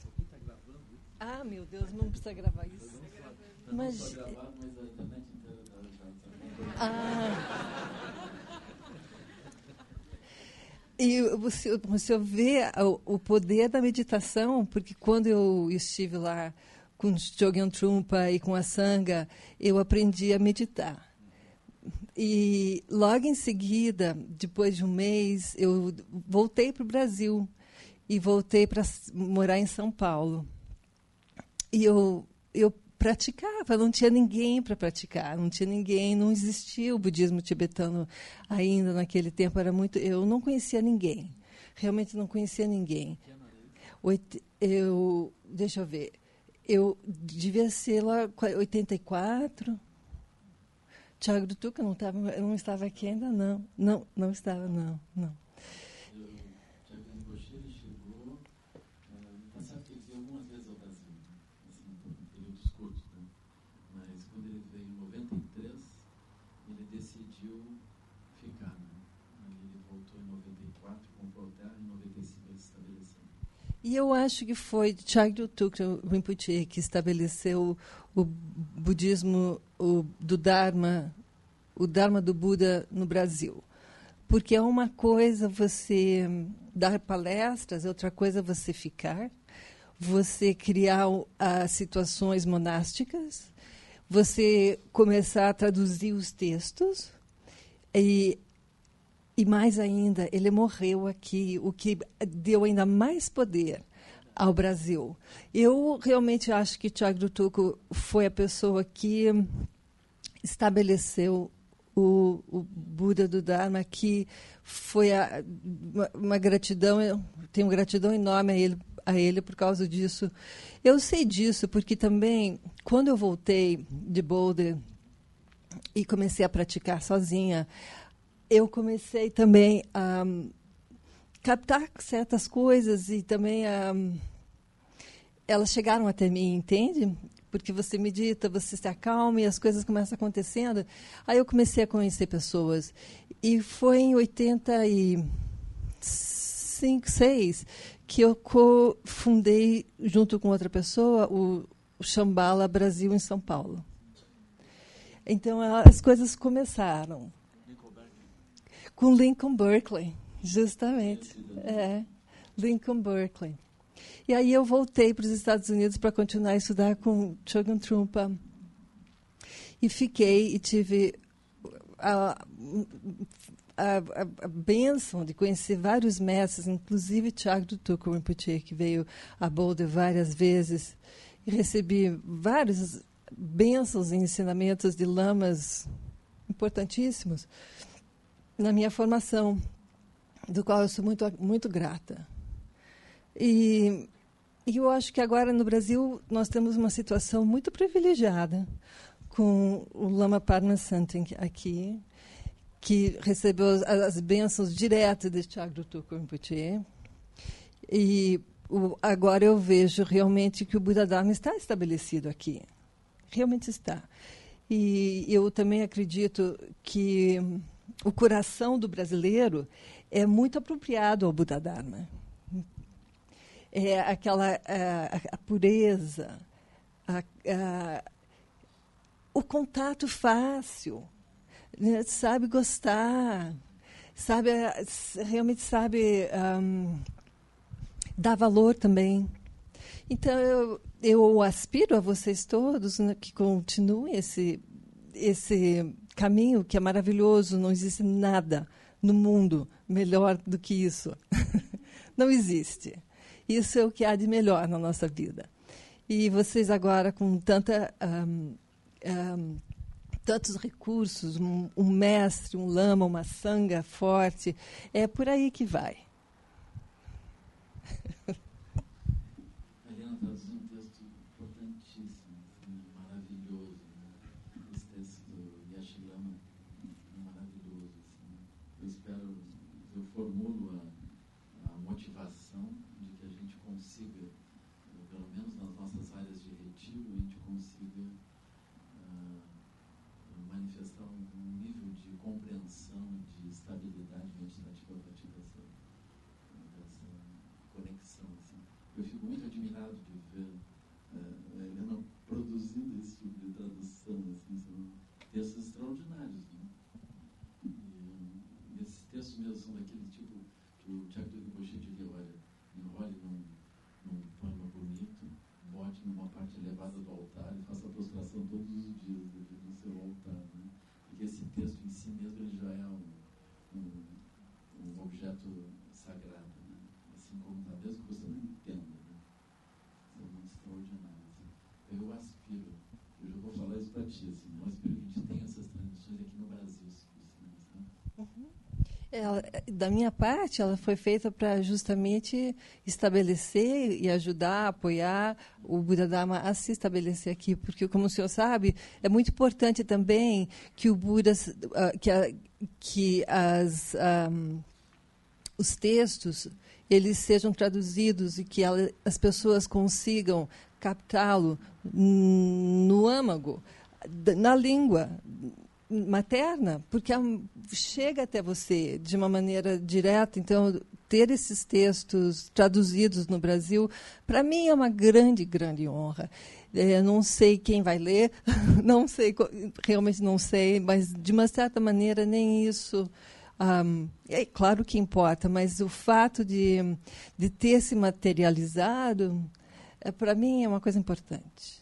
Ah, meu Deus, não precisa gravar isso. Mas. Ah. E você, você vê o, o poder da meditação, porque quando eu estive lá com Jogyan Trumpa e com a Sangha, eu aprendi a meditar. E logo em seguida, depois de um mês, eu voltei para o Brasil e voltei para morar em São Paulo. E eu, eu praticava, não tinha ninguém para praticar, não tinha ninguém, não existia o budismo tibetano ainda naquele tempo, era muito, eu não conhecia ninguém. Realmente não conhecia ninguém. Eu, deixa eu ver. Eu devia ser lá 84. Tiago do Tuca não estava, não estava aqui ainda não. Não, não estava não, não. E eu acho que foi Chagdu Tukra Rinpoche que estabeleceu o budismo o, do Dharma, o Dharma do Buda no Brasil. Porque é uma coisa você dar palestras, é outra coisa você ficar, você criar uh, situações monásticas, você começar a traduzir os textos e e mais ainda, ele morreu aqui, o que deu ainda mais poder ao Brasil. Eu realmente acho que Tiago Tuco foi a pessoa que estabeleceu o, o Buda do Dharma, que foi a, uma, uma, gratidão, eu tenho gratidão enorme a ele, a ele por causa disso. Eu sei disso porque também, quando eu voltei de Boulder e comecei a praticar sozinha, eu comecei também a um, captar certas coisas e também a, um, elas chegaram até mim, entende? Porque você medita, você se acalma e as coisas começam acontecendo. Aí eu comecei a conhecer pessoas. E foi em 85, 6 que eu fundei, junto com outra pessoa, o, o Shambhala Brasil em São Paulo. Então as coisas começaram com Lincoln Berkeley, justamente. É, Lincoln Berkeley. E aí eu voltei para os Estados Unidos para continuar a estudar com Chogyam Trungpa. E fiquei e tive a, a, a, a bênção de conhecer vários mestres, inclusive Tiago do Tuco que veio a Boulder várias vezes. E recebi vários bênçãos e ensinamentos de lamas importantíssimos na minha formação, do qual eu sou muito, muito grata. E, e eu acho que agora no Brasil nós temos uma situação muito privilegiada com o Lama Parma Santen aqui, que recebeu as, as bênçãos diretas de Chagru Tukur Rinpoche. E o, agora eu vejo realmente que o Buda Dharma está estabelecido aqui. Realmente está. E eu também acredito que o coração do brasileiro é muito apropriado ao Buda Dharma. É aquela a, a pureza, a, a, o contato fácil, né? sabe gostar, sabe realmente sabe um, dar valor também. Então eu, eu aspiro a vocês todos né, que continuem esse esse caminho que é maravilhoso, não existe nada no mundo melhor do que isso. não existe. Isso é o que há de melhor na nossa vida. E vocês agora, com tanta, um, um, tantos recursos, um, um mestre, um lama, uma sanga forte, é por aí que vai. todos os dias, desde você voltar. Né? Porque esse texto em si mesmo ele já é um, um, um objeto Ela, da minha parte, ela foi feita para justamente estabelecer e ajudar, apoiar o Buda Dharma a se estabelecer aqui, porque, como o senhor sabe, é muito importante também que o Buda, uh, que, a, que as, um, os textos eles sejam traduzidos e que ela, as pessoas consigam captá-lo no âmago, na língua materna, porque chega até você de uma maneira direta. Então, ter esses textos traduzidos no Brasil, para mim é uma grande, grande honra. É, não sei quem vai ler, não sei, realmente não sei, mas de uma certa maneira nem isso. Um, é claro que importa, mas o fato de, de ter se materializado, é, para mim, é uma coisa importante.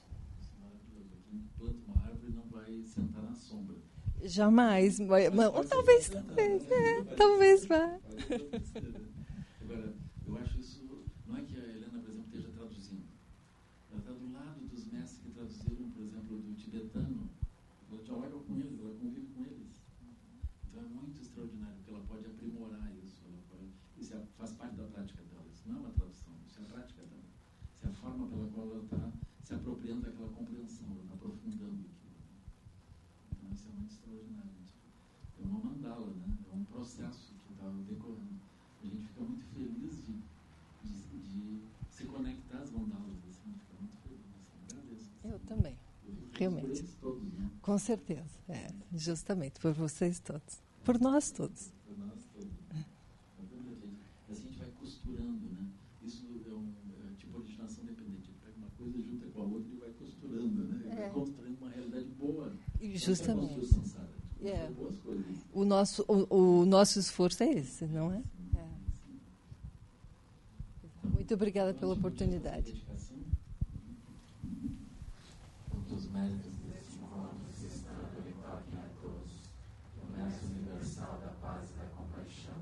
Jamais. Ou talvez, talvez, é, talvez vá. Agora, eu acho isso. Não é que a Helena, por exemplo, esteja traduzindo. Ela está do lado dos mestres que traduziram, por exemplo, do tibetano. Ela dialoga com eles, ela convive com eles. Então é muito extraordinário, porque ela pode aprimorar isso. Ela pode, isso é, faz parte da prática dela. Isso não é uma tradução, isso é a prática dela. Isso é a forma pela qual ela está se apropriando daquela compreensão, ela está aprofundando isso é muito extraordinário. É uma mandala, né? é um processo que está decorrendo. A gente fica muito feliz de, de, de se conectar às mandalas. Assim, fica muito feliz. Assim, agradeço. Assim. Eu também. Eu Realmente. Né? Com certeza. É, justamente, por vocês todos. Por nós todos. Por nós todos. É. Assim a gente vai costurando, né? Isso é um é tipo originação dependente. Ele pega uma coisa, junta com a outra e vai costurando, né? Ele é. vai construindo uma realidade boa. Justamente. É. O, nosso, o, o, nosso esforço é esse, não é? é. Muito obrigada pela oportunidade. Desse encontro se estando em toque a todos, o mestre universal da paz e da compaixão,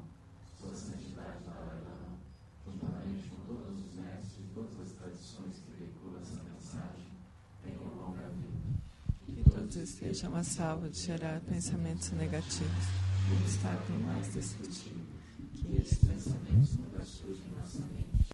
sua santidade Dalai Lama, juntamente com todos os mestres e todas as tradições que veiculam essa mensagem, tenham longa vida todos estejam a salvo de gerar pensamentos negativos, o obstáculo mais destrutivo, que esses pensamentos no gasto de nossa mente